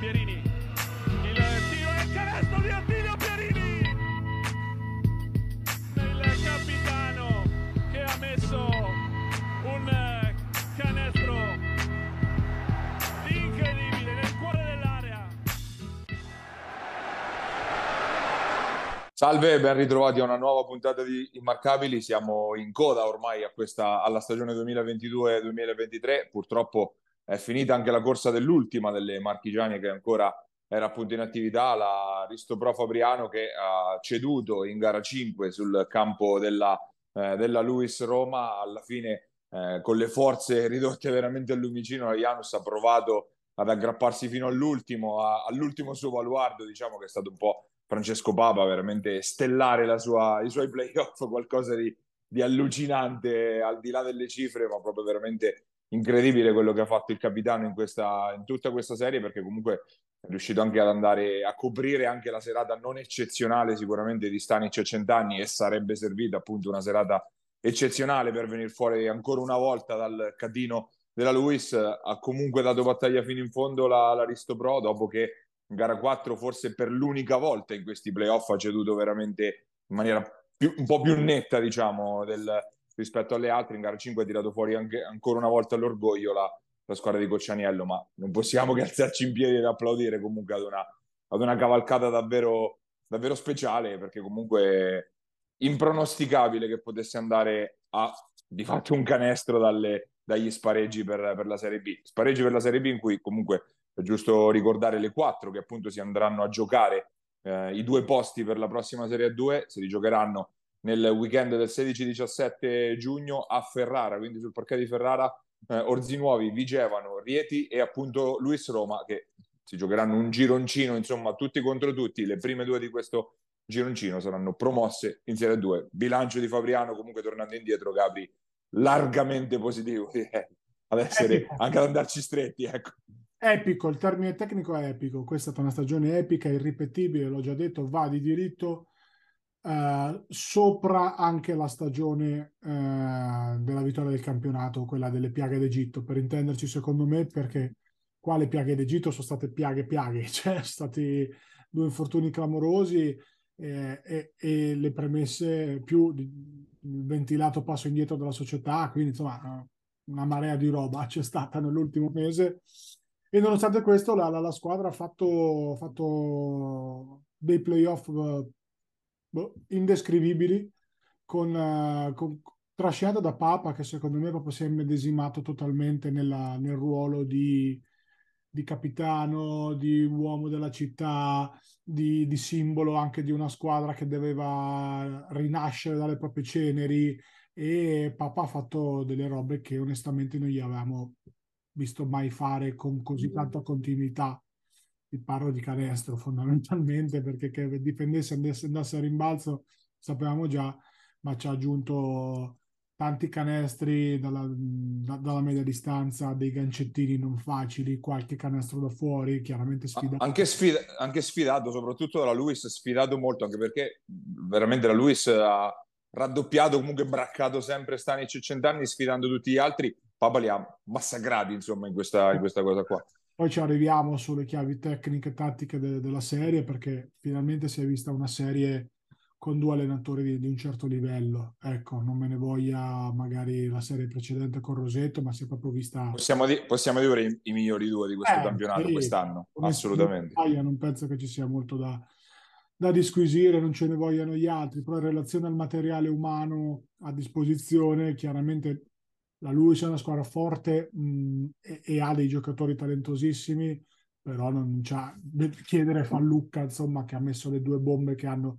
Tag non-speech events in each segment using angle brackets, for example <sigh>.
Pierini. Il tiro e il canestro di Attilio Pierini. Il capitano che ha messo un canestro incredibile nel cuore dell'area. Salve, ben ritrovati a una nuova puntata di Immarcabili. Siamo in coda ormai questa, alla stagione 2022-2023. Purtroppo è finita anche la corsa dell'ultima delle marchigiane che ancora era appunto in attività, la Risto Pro Fabriano che ha ceduto in gara 5 sul campo della, eh, della Luis Roma. Alla fine, eh, con le forze ridotte veramente al lumicino, Janus ha provato ad aggrapparsi fino all'ultimo, a, all'ultimo suo baluardo, diciamo che è stato un po' Francesco Papa, veramente stellare sua, i suoi playoff, qualcosa di, di, allucinante al di là delle cifre, ma proprio veramente incredibile quello che ha fatto il capitano in, questa, in tutta questa serie, perché comunque è riuscito anche ad andare a coprire anche la serata non eccezionale sicuramente di Stanic a cent'anni e sarebbe servita appunto una serata eccezionale per venire fuori ancora una volta dal catino della Luis. Ha comunque dato battaglia fino in fondo la, Risto Pro dopo che in gara 4 forse per l'unica volta in questi playoff ha ceduto veramente in maniera più, un po' più netta diciamo del, rispetto alle altre in gara 5 ha tirato fuori anche, ancora una volta l'orgoglio la, la, squadra di Coccianiello ma non possiamo <laughs> che alzarci in piedi ed applaudire comunque ad una, ad una cavalcata davvero, davvero speciale perché comunque impronosticabile che potesse andare a di fatto un canestro dalle, dagli spareggi per, per la Serie B. Spareggi per la Serie B in cui comunque è giusto ricordare le quattro che appunto si andranno a giocare eh, i due posti per la prossima Serie 2, si rigiocheranno nel weekend del 16-17 giugno a Ferrara, quindi sul parquet di Ferrara eh, Orzinuovi, Vigevano, Rieti e appunto Luis Roma che si giocheranno un gironcino, insomma, tutti contro tutti, le prime due di questo gironcino saranno promosse in Serie 2. Bilancio di Fabriano comunque tornando indietro, Gabri, largamente positivo, <laughs> ad essere anche ad andarci stretti, ecco. Epico, il termine tecnico è epico, questa è stata una stagione epica, irripetibile, l'ho già detto, va di diritto eh, sopra anche la stagione eh, della vittoria del campionato, quella delle piaghe d'Egitto, per intenderci secondo me, perché qua le piaghe d'Egitto sono state piaghe piaghe, <laughs> cioè stati due infortuni clamorosi eh, e, e, le premesse più il ventilato passo indietro della società, quindi insomma una marea di roba <laughs> c'è stata nell'ultimo mese. E nonostante questo la, la, la squadra ha fatto, fatto dei playoff uh, indescrivibili con, uh, con, trascinata da Papa che secondo me proprio si è immedesimato totalmente nella, nel ruolo di, di, capitano, di uomo della città, di, di, simbolo anche di una squadra che doveva rinascere dalle proprie ceneri e Papa ha fatto delle robe che onestamente noi gli avevamo visto mai fare con così tanta continuità. Ti parlo di canestro <laughs> fondamentalmente perché che dipendesse andasse, andasse a rimbalzo sapevamo già, ma ci ha aggiunto tanti canestri dalla, da, dalla media distanza, dei gancettini non facili, qualche canestro da fuori, chiaramente sfidato. Anche, sfida, anche sfidato, soprattutto dalla Luis, sfidato molto, anche perché veramente la Luis ha raddoppiato, comunque braccato sempre Stanic e Centanni, sfidando tutti gli altri Papa li ha massacrati insomma in questa, in questa cosa qua. Poi ci arriviamo sulle chiavi tecniche e tattiche de- della serie perché finalmente si è vista una serie con due allenatori di, di, un certo livello. Ecco, non me ne voglia magari la serie precedente con Rosetto, ma si è proprio vista... Possiamo, di- possiamo dire i, i, migliori due di questo eh, campionato sì, quest'anno, assolutamente. Io non penso che ci sia molto da, da disquisire, non ce ne vogliano gli altri, però in relazione al materiale umano a disposizione, chiaramente la Luis è una squadra forte mh, e, e, ha dei giocatori talentosissimi, però non c'ha chiedere a Lucca, insomma, che ha messo le due bombe che hanno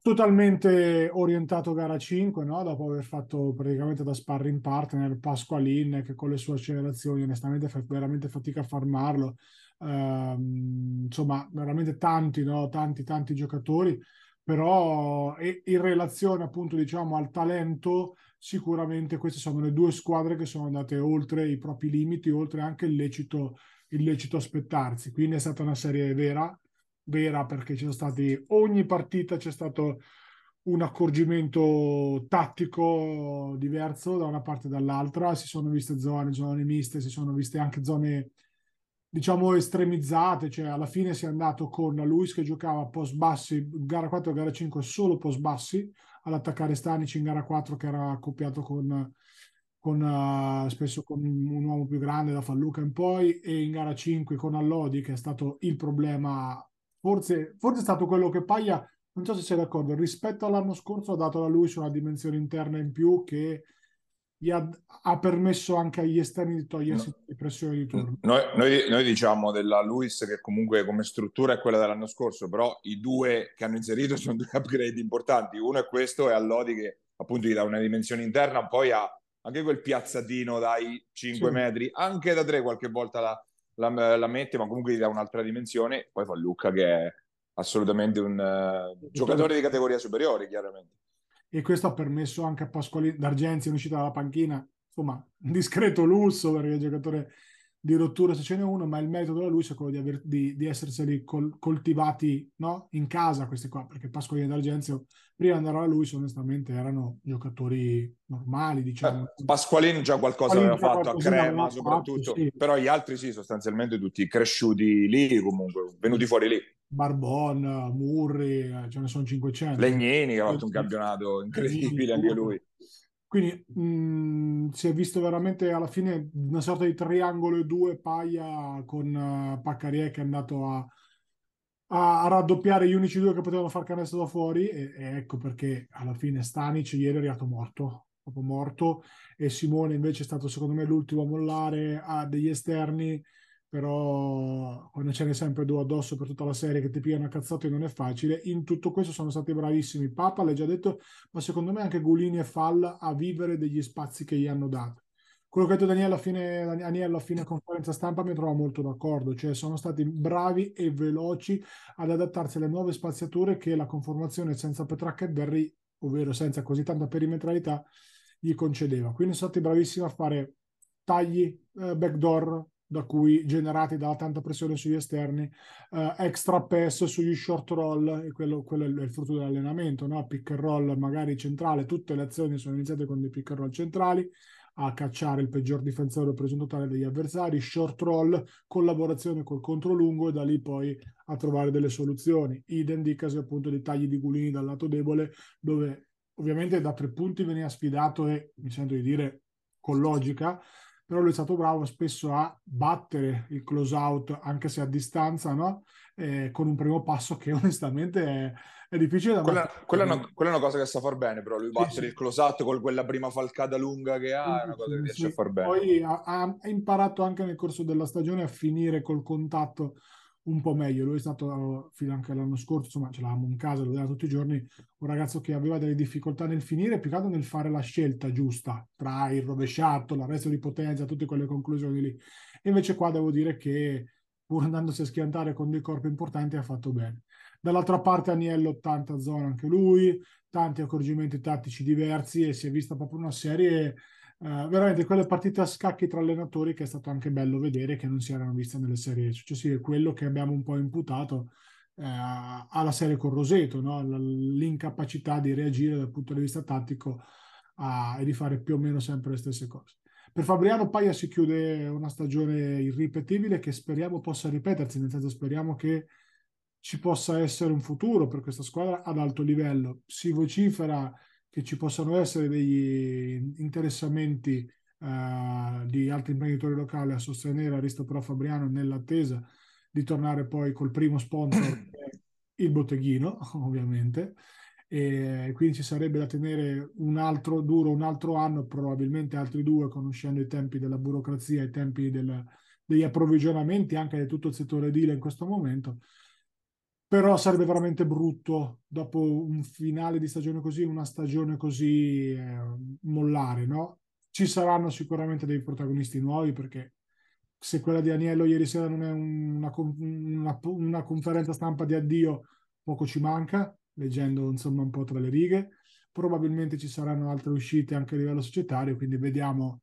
totalmente orientato gara 5, no? dopo aver fatto praticamente da sparring partner Pasqualin che con le sue accelerazioni onestamente fa veramente fatica a farmarlo. Uh, insomma, veramente tanti, no? tanti, tanti giocatori, però in relazione appunto diciamo al talento sicuramente queste sono le due squadre che sono andate oltre i propri limiti, oltre anche il lecito, il lecito aspettarsi. Quindi è stata una serie vera, vera perché sono stati, ogni partita c'è stato un accorgimento tattico diverso da una parte e dall'altra, si sono viste zone, zone miste, si sono viste anche zone diciamo estremizzate, cioè alla fine si è andato con Luis che giocava post bassi, gara 4 e gara 5 solo post bassi, all'attaccare Stanic in gara 4 che era accoppiato con, con uh, spesso con un uomo più grande da Falluca in poi e in gara 5 con Allodi che è stato il problema, forse, forse è stato quello che Paglia, non so se sei d'accordo, rispetto all'anno scorso ha dato a Luis una dimensione interna in più che gli ha, ha, permesso anche agli esterni di togliersi no. le pressioni di turno. Noi, noi, noi, diciamo della Luis che comunque come struttura è quella dell'anno scorso, però i due che hanno inserito <laughs> sono due upgrade importanti. Uno è questo e Allodi che appunto gli dà una dimensione interna, poi ha anche quel piazzatino dai 5 sì. metri, anche da 3 qualche volta la, la, la, mette, ma comunque gli dà un'altra dimensione. Poi fa Lucca che è assolutamente un uh, giocatore di categoria superiore, chiaramente e questo ha permesso anche a Pasqualini d'Argenzi in uscita dalla panchina, insomma, un discreto lusso perché è giocatore di rottura se ce n'è uno, ma il merito della Luis è quello di, aver, di, di esserseli col, coltivati no? in casa questi qua, perché Pasqualini d'Argenzio prima di andare alla Luis onestamente erano giocatori normali, diciamo. Eh, Pasqualini già qualcosa Pasqualini aveva fatto a Crema soprattutto, fatto, sì. però gli altri sì, sostanzialmente tutti cresciuti lì comunque, venuti fuori lì. Barbon, Murri, eh, ce ne sono 500. Legnini che ha fatto un campionato incredibile anche lui. Quindi mh, mm, si è visto veramente alla fine una sorta di triangolo e due paia con uh, Paccarie che è andato a, a, raddoppiare gli unici due che potevano far canestro da fuori e, e, ecco perché alla fine Stanic ieri è arrivato morto, proprio morto e Simone invece è stato secondo me l'ultimo a mollare a degli esterni però quando ce n'è sempre due addosso per tutta la serie che ti pigliano a cazzate non è facile. In tutto questo sono stati bravissimi Papa, l'hai già detto, ma secondo me anche Gulini e Fall a vivere degli spazi che gli hanno dato. Quello che ha detto Daniele a fine, Daniele a fine conferenza stampa mi trovo molto d'accordo, cioè sono stati bravi e veloci ad adattarsi alle nuove spaziature che la conformazione senza Petrarca e Berry, ovvero senza così tanta perimetralità, gli concedeva. Quindi sono stati bravissimi a fare tagli, eh, backdoor, da cui generati dalla tanta pressione sugli esterni, eh, extra pass sugli short roll, e quello, quello, è il frutto dell'allenamento, no? pick and roll magari centrale, tutte le azioni sono iniziate con dei pick and roll centrali, a cacciare il peggior difensore presunto tale degli avversari, short roll, collaborazione col controlungo e da lì poi a trovare delle soluzioni. Idem dicasi appunto dei tagli di Gulini dal lato debole, dove ovviamente da tre punti veniva sfidato e mi sento di dire con logica, però lui è stato bravo spesso a battere il close out anche se a distanza, no? Eh, con un primo passo che <laughs> onestamente è, è difficile da quella, quella, è una, quella, è una, cosa che sa far bene, però lui battere sì, sì. il close out con quella prima falcata lunga che ha è una cosa che riesce a far bene. Poi ha, ha imparato anche nel corso della stagione a finire col contatto un po' meglio. Lui è stato fino anche l'anno scorso, insomma, ce l'avevamo in casa, lo vedeva tutti i giorni, un ragazzo che aveva delle difficoltà nel finire, più che altro nel fare la scelta giusta tra il rovesciato, l'arresto di potenza, tutte quelle conclusioni lì. E invece qua devo dire che pur andandosi a schiantare con dei corpi importanti ha fatto bene. Dall'altra parte Aniello 80 zona anche lui, tanti accorgimenti tattici diversi e si è vista proprio una serie Uh, veramente quelle partite a scacchi tra allenatori che è stato anche bello vedere che non si erano viste nelle serie successive, quello che abbiamo un po' imputato uh, alla serie con Roseto, no? l'incapacità di reagire dal punto di vista tattico uh, e di fare più o meno sempre le stesse cose. Per Fabriano Paia si chiude una stagione irripetibile che speriamo possa ripetersi, nel senso speriamo che ci possa essere un futuro per questa squadra ad alto livello. Si vocifera che ci possano essere degli interessamenti uh, di altri imprenditori locali a sostenere Aristo Pro Fabriano nell'attesa di tornare poi col primo sponsor, <coughs> il botteghino, ovviamente. E quindi ci sarebbe da tenere un altro duro, un altro anno, probabilmente altri due, conoscendo i tempi della burocrazia, i tempi del, degli approvvigionamenti anche di tutto il settore edile in questo momento però sarebbe veramente brutto dopo un finale di stagione così, una stagione così eh, mollare, no? Ci saranno sicuramente dei protagonisti nuovi perché se quella di Aniello ieri sera non è una, una, una conferenza stampa di addio, poco ci manca, leggendo insomma un po' tra le righe. Probabilmente ci saranno altre uscite anche a livello societario, quindi vediamo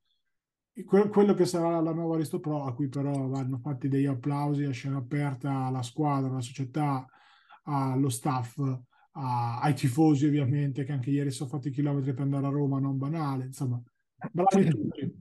quello che sarà la nuova Aristo Pro, a cui però vanno fatti degli applausi a scena aperta alla squadra, alla società, allo staff, a, ai tifosi ovviamente, che anche ieri sono fatti chilometri per andare a Roma, non banale, insomma, bravi tutti.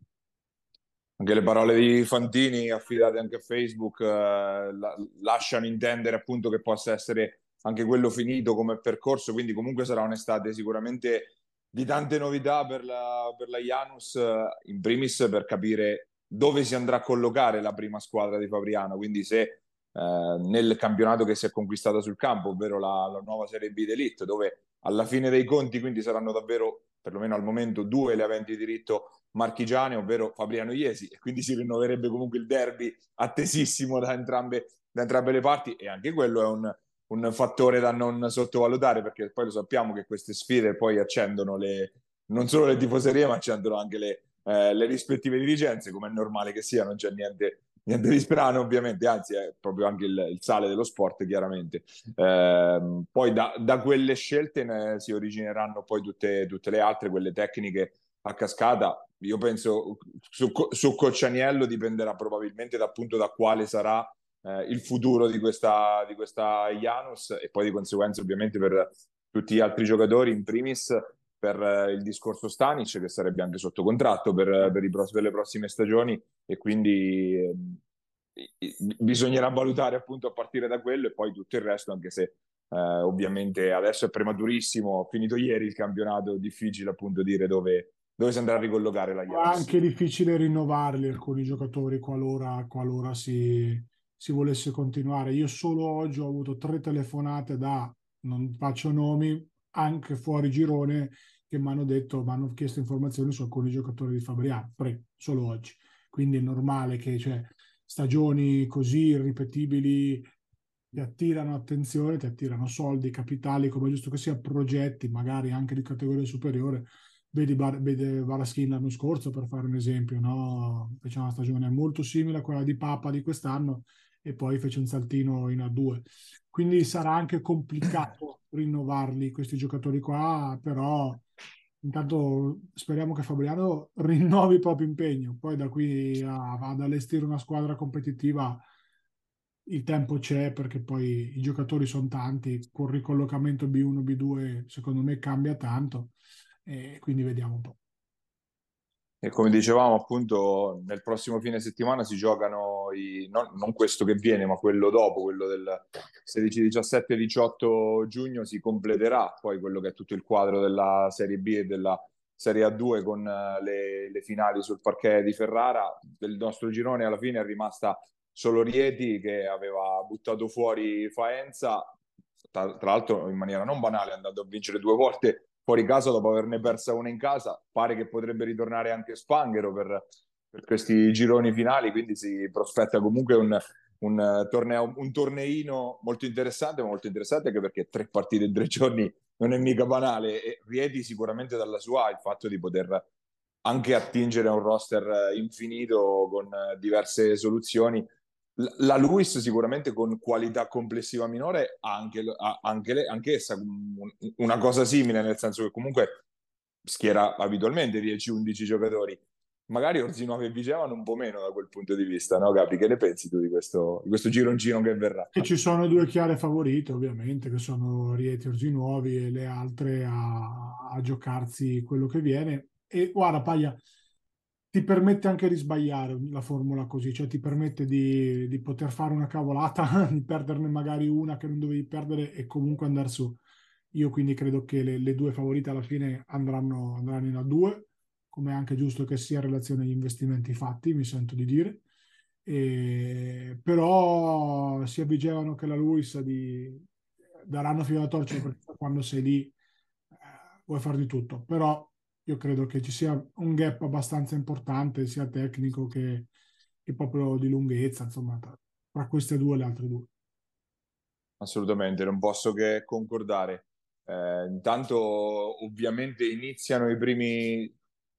anche le parole di Fantini affidate anche a Facebook eh, la, lasciano intendere appunto che possa essere anche quello finito come percorso, quindi comunque sarà un'estate sicuramente di tante novità per la, per la Janus, eh, in primis per capire dove si andrà a collocare la prima squadra di Fabriano, quindi se eh, nel campionato che si è conquistata sul campo, ovvero la, la nuova Serie B d'Elite, dove alla fine dei conti quindi saranno davvero, perlomeno al momento, due le aventi diritto marchigiane, ovvero Fabriano Iesi, e quindi si rinnoverebbe comunque il derby attesissimo da entrambe, da entrambe le parti e anche quello è un, un, fattore da non sottovalutare perché poi lo sappiamo che queste sfide poi accendono le, non solo le tifoserie ma accendono anche le, eh, le rispettive dirigenze, come è normale che sia, non c'è niente, niente di strano ovviamente, anzi è proprio anche il, il sale dello sport chiaramente. Eh, poi da, da, quelle scelte si origineranno poi tutte, tutte le altre, quelle tecniche a cascata, io penso su, su Coccianiello dipenderà probabilmente da, appunto da quale sarà eh, il futuro di questa, di questa Janus e poi di conseguenza ovviamente per tutti gli altri giocatori, in primis per eh, il discorso Stanic che sarebbe anche sotto contratto per, per, i, per le prossime stagioni e quindi eh, bisognerà valutare appunto a partire da quello e poi tutto il resto anche se eh, ovviamente adesso è prematurissimo, finito ieri il campionato, difficile appunto dire dove, dove si andrà a ricollocare la Juventus. È anche difficile rinnovarli alcuni giocatori qualora, qualora si, si, volesse continuare. Io solo oggi ho avuto tre telefonate da, non faccio nomi, anche fuori girone, che mi hanno detto, mi hanno chiesto informazioni su alcuni giocatori di Fabriano, tre, solo oggi. Quindi è normale che cioè, stagioni così irripetibili ti attirano attenzione, ti attirano soldi, capitali, come giusto che sia, progetti, magari anche di categoria superiore vedi, Bar- vedi Varaschin l'anno scorso per fare un esempio, no? fece una stagione molto simile a quella di Papa di quest'anno e poi fece un saltino in A2. Quindi sarà anche complicato <clears throat> rinnovarli questi giocatori qua, però intanto speriamo che Fabriano rinnovi il proprio impegno, poi da qui a, ad allestire una squadra competitiva il tempo c'è perché poi i giocatori sono tanti, col ricollocamento B1, B2 secondo me cambia tanto e quindi vediamo un po'. E come dicevamo, appunto, nel prossimo fine settimana si giocano i, non, non, questo che viene, ma quello dopo, quello del 16, 17 18 giugno, si completerà poi quello che è tutto il quadro della Serie B e della Serie A2 con eh, le, le finali sul parquet di Ferrara. Del nostro girone alla fine è rimasta solo Rieti che aveva buttato fuori Faenza, tra, tra l'altro in maniera non banale, è andato a vincere due volte fuori casa dopo averne persa una in casa. Pare che potrebbe ritornare anche Spanghero per, per questi gironi finali, quindi si prospetta comunque un, un, torneo, un torneino molto interessante, ma molto interessante anche perché tre partite in tre giorni non è mica banale e Rieti sicuramente dalla sua il fatto di poter anche attingere a un roster infinito con diverse soluzioni la Luis sicuramente con qualità complessiva minore ha anche, ha anche, le, anche essa una cosa simile, nel senso che comunque schiera abitualmente 10-11 giocatori. Magari Orzinov e Vigevano un po' meno da quel punto di vista, no Capi? Che ne pensi tu di questo, di questo gironcino che verrà? E ci sono due chiare favorite ovviamente, che sono Rieti Orzinuovi e le altre a, a giocarsi quello che viene. E guarda Paglia, ti permette anche di sbagliare la formula così, cioè ti permette di, di, poter fare una cavolata, <laughs> di perderne magari una che non dovevi perdere e comunque andare su. Io quindi credo che le, le due favorite alla fine andranno, andranno in A2, come è anche giusto che sia in relazione agli investimenti fatti, mi sento di dire. E, però sia Vigevano che la Luis di, daranno fino alla torcia perché quando sei lì eh, vuoi fare di tutto. Però io credo che ci sia un gap abbastanza importante, sia tecnico che, che proprio di lunghezza, insomma, tra, tra queste due e le altre due. Assolutamente, non posso che concordare. Eh, intanto ovviamente iniziano i primi,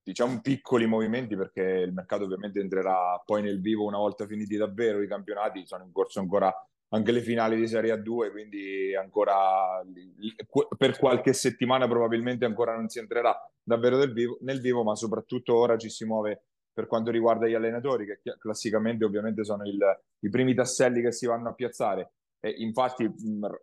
diciamo, piccoli movimenti perché il mercato ovviamente entrerà poi nel vivo una volta finiti davvero i campionati, sono in corso ancora anche le finali di Serie A2, quindi ancora per qualche settimana probabilmente ancora non si entrerà davvero vivo, nel vivo, ma soprattutto ora ci si muove per quanto riguarda gli allenatori, che classicamente ovviamente sono il, i primi tasselli che si vanno a piazzare. E infatti,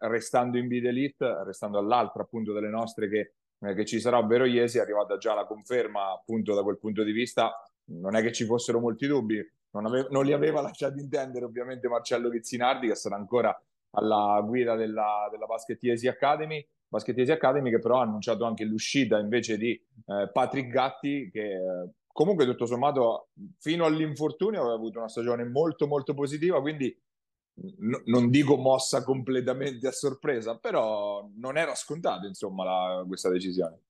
restando in Bid Elite, restando all'altra appunto delle nostre che, eh, che ci sarà, ovvero Iesi, è arrivata già la conferma appunto da quel punto di vista non è che ci fossero molti dubbi, non, ave- non li aveva lasciati intendere ovviamente Marcello Vizzinardi che sarà ancora alla guida della, della Baskettiesi Academy, Baskettiesi Academy che però ha annunciato anche l'uscita invece di eh, Patrick Gatti che eh, comunque tutto sommato fino all'infortunio aveva avuto una stagione molto molto positiva, quindi n- non dico mossa completamente a sorpresa, però non era scontato insomma la, questa decisione.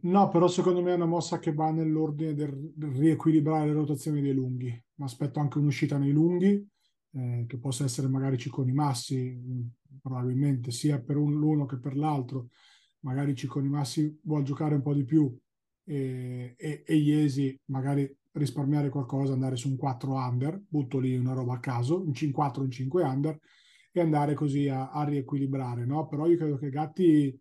No, però secondo me è una mossa che va nell'ordine del, riequilibrare le rotazioni dei lunghi. Mi aspetto anche un'uscita nei lunghi, eh, che possa essere magari Cicconi Massi, mm, probabilmente sia per un, l'uno che per l'altro. Magari Cicconi Massi vuole giocare un po' di più e, e, e Iesi magari risparmiare qualcosa, andare su un 4 under, butto lì una roba a caso, un 5-4, un 5 under e andare così a, a riequilibrare, no? Però io credo che Gatti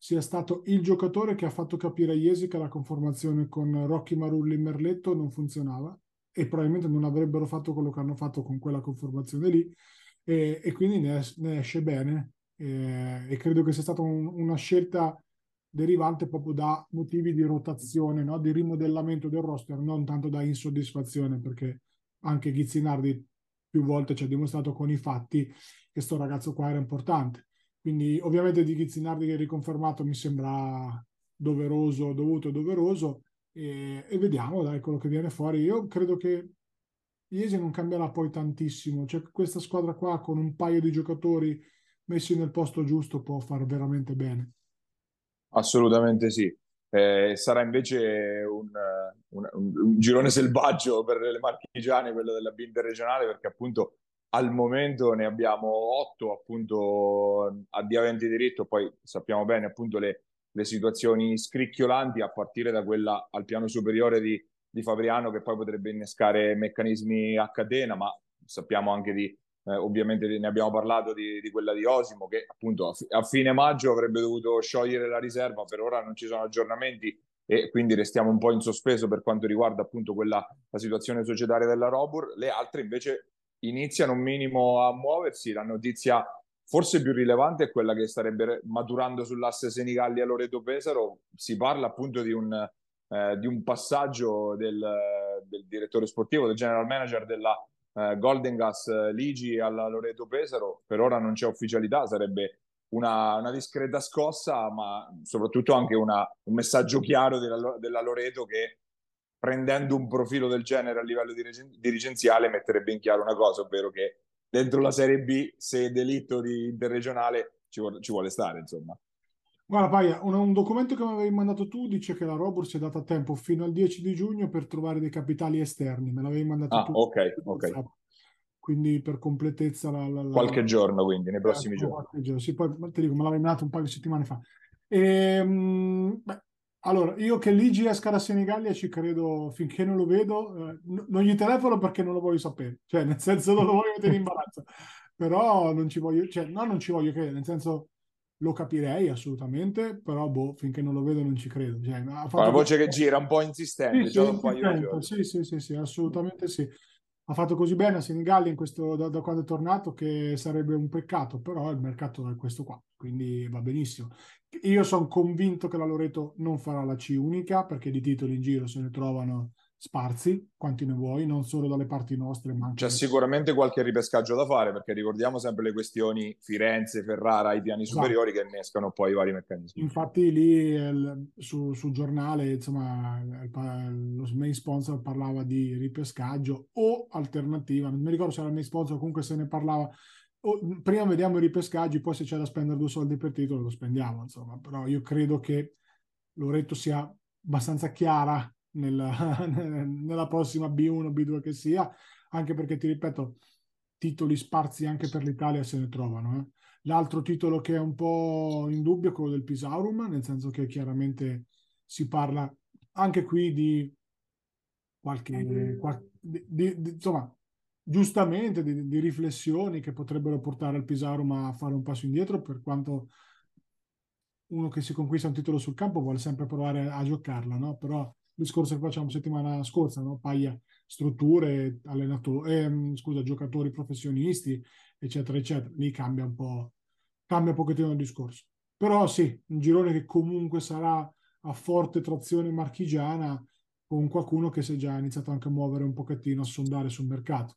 sia stato il giocatore che ha fatto capire a Iesi che la conformazione con Rocky Marulli e Merletto non funzionava e probabilmente non avrebbero fatto quello che hanno fatto con quella conformazione lì e, e quindi ne, ne, esce bene e, e, credo che sia stata un, una scelta derivante proprio da motivi di rotazione, no? di rimodellamento del roster, non tanto da insoddisfazione perché anche Ghizzinardi più volte ci ha dimostrato con i fatti che sto ragazzo qua era importante quindi ovviamente di Ghizzinardi che è riconfermato mi sembra doveroso, dovuto e doveroso e, e, vediamo dai quello che viene fuori. Io credo che Iesi non cambierà poi tantissimo, cioè questa squadra qua con un paio di giocatori messi nel posto giusto può fare veramente bene. Assolutamente sì. Eh, sarà invece un, un, un, girone selvaggio per le marchigiane, quello della B regionale, perché appunto al momento ne abbiamo otto appunto di aventi diritto, poi sappiamo bene appunto le, le, situazioni scricchiolanti a partire da quella al piano superiore di, di, Fabriano che poi potrebbe innescare meccanismi a catena, ma sappiamo anche di, eh, ovviamente ne abbiamo parlato di, di, quella di Osimo che appunto a fine maggio avrebbe dovuto sciogliere la riserva, per ora non ci sono aggiornamenti e quindi restiamo un po' in sospeso per quanto riguarda appunto quella, la situazione societaria della Robur, le altre invece iniziano un minimo a muoversi. La notizia forse più rilevante è quella che starebbe maturando sull'asse Senigalli a Loreto Pesaro. Si parla appunto di un, eh, di un passaggio del, del, direttore sportivo, del general manager della eh, Golden Gas Ligi alla Loreto Pesaro. Per ora non c'è ufficialità, sarebbe una, una discreta scossa, ma soprattutto anche una, un messaggio chiaro della, della Loreto che prendendo un profilo del genere a livello dirigenziale metterebbe in chiaro una cosa, ovvero che dentro la Serie B, se delitto di interregionale, ci vuole, ci vuole stare, insomma. Guarda, Paia, un, un, documento che mi avevi mandato tu dice che la Robur si è data tempo fino al 10 di giugno per trovare dei capitali esterni. Me l'avevi mandato ah, tu. ok, ok. Quindi per completezza la, la, la... qualche giorno, quindi nei prossimi eh, giorni. Sì, poi ti dico, me l'avevi mandato un paio di settimane fa. E, ehm, beh, allora, io che Ligi esca da Senigallia ci credo finché non lo vedo, eh, non gli telefono perché non lo voglio sapere, cioè nel senso non lo voglio mettere in imbarazzo, però non ci voglio, cioè no, non ci voglio credere, nel senso lo capirei assolutamente, però boh, finché non lo vedo non ci credo. Cioè, la voce che gira un po' insistente, sì, sì, insistente sì, sì, sì, sì, assolutamente sì ha fatto così bene a Senigallia da, da, quando è tornato che sarebbe un peccato, però il mercato è questo qua, quindi va benissimo. Io sono convinto che la Loreto non farà la C unica perché di titoli in giro se ne trovano sparsi, quanti ne vuoi, non solo dalle parti nostre, ma anche... C'è sicuramente qualche ripescaggio da fare, perché ricordiamo sempre le questioni Firenze, Ferrara, i piani esatto. superiori che innescano poi i vari meccanismi. Infatti lì il, su, sul giornale, insomma, il, lo main sponsor parlava di ripescaggio o alternativa, non mi ricordo se era il main sponsor, comunque se ne parlava... O, prima vediamo i ripescaggi, poi se c'è da spendere due soldi per titolo lo spendiamo, insomma, però io credo che Loreto sia abbastanza chiara nella, <laughs> nella prossima B1, B2 che sia, anche perché ti ripeto, titoli sparsi anche per l'Italia se ne trovano. Eh. L'altro titolo che è un po' in dubbio è quello del Pisaurum, nel senso che chiaramente si parla anche qui di qualche, di, di, di, insomma, giustamente di, riflessioni che potrebbero portare il Pisaurum a fare un passo indietro, per quanto uno che si conquista un titolo sul campo vuole sempre provare a giocarla, no? Però discorso che facciamo settimana scorsa, no? Paia strutture, allenatori, eh, scusa, giocatori professionisti, eccetera, eccetera. Lì cambia un po', cambia un pochettino il discorso. Però sì, un girone che comunque sarà a forte trazione marchigiana con qualcuno che si è già iniziato anche a muovere un pochettino, a sondare sul mercato.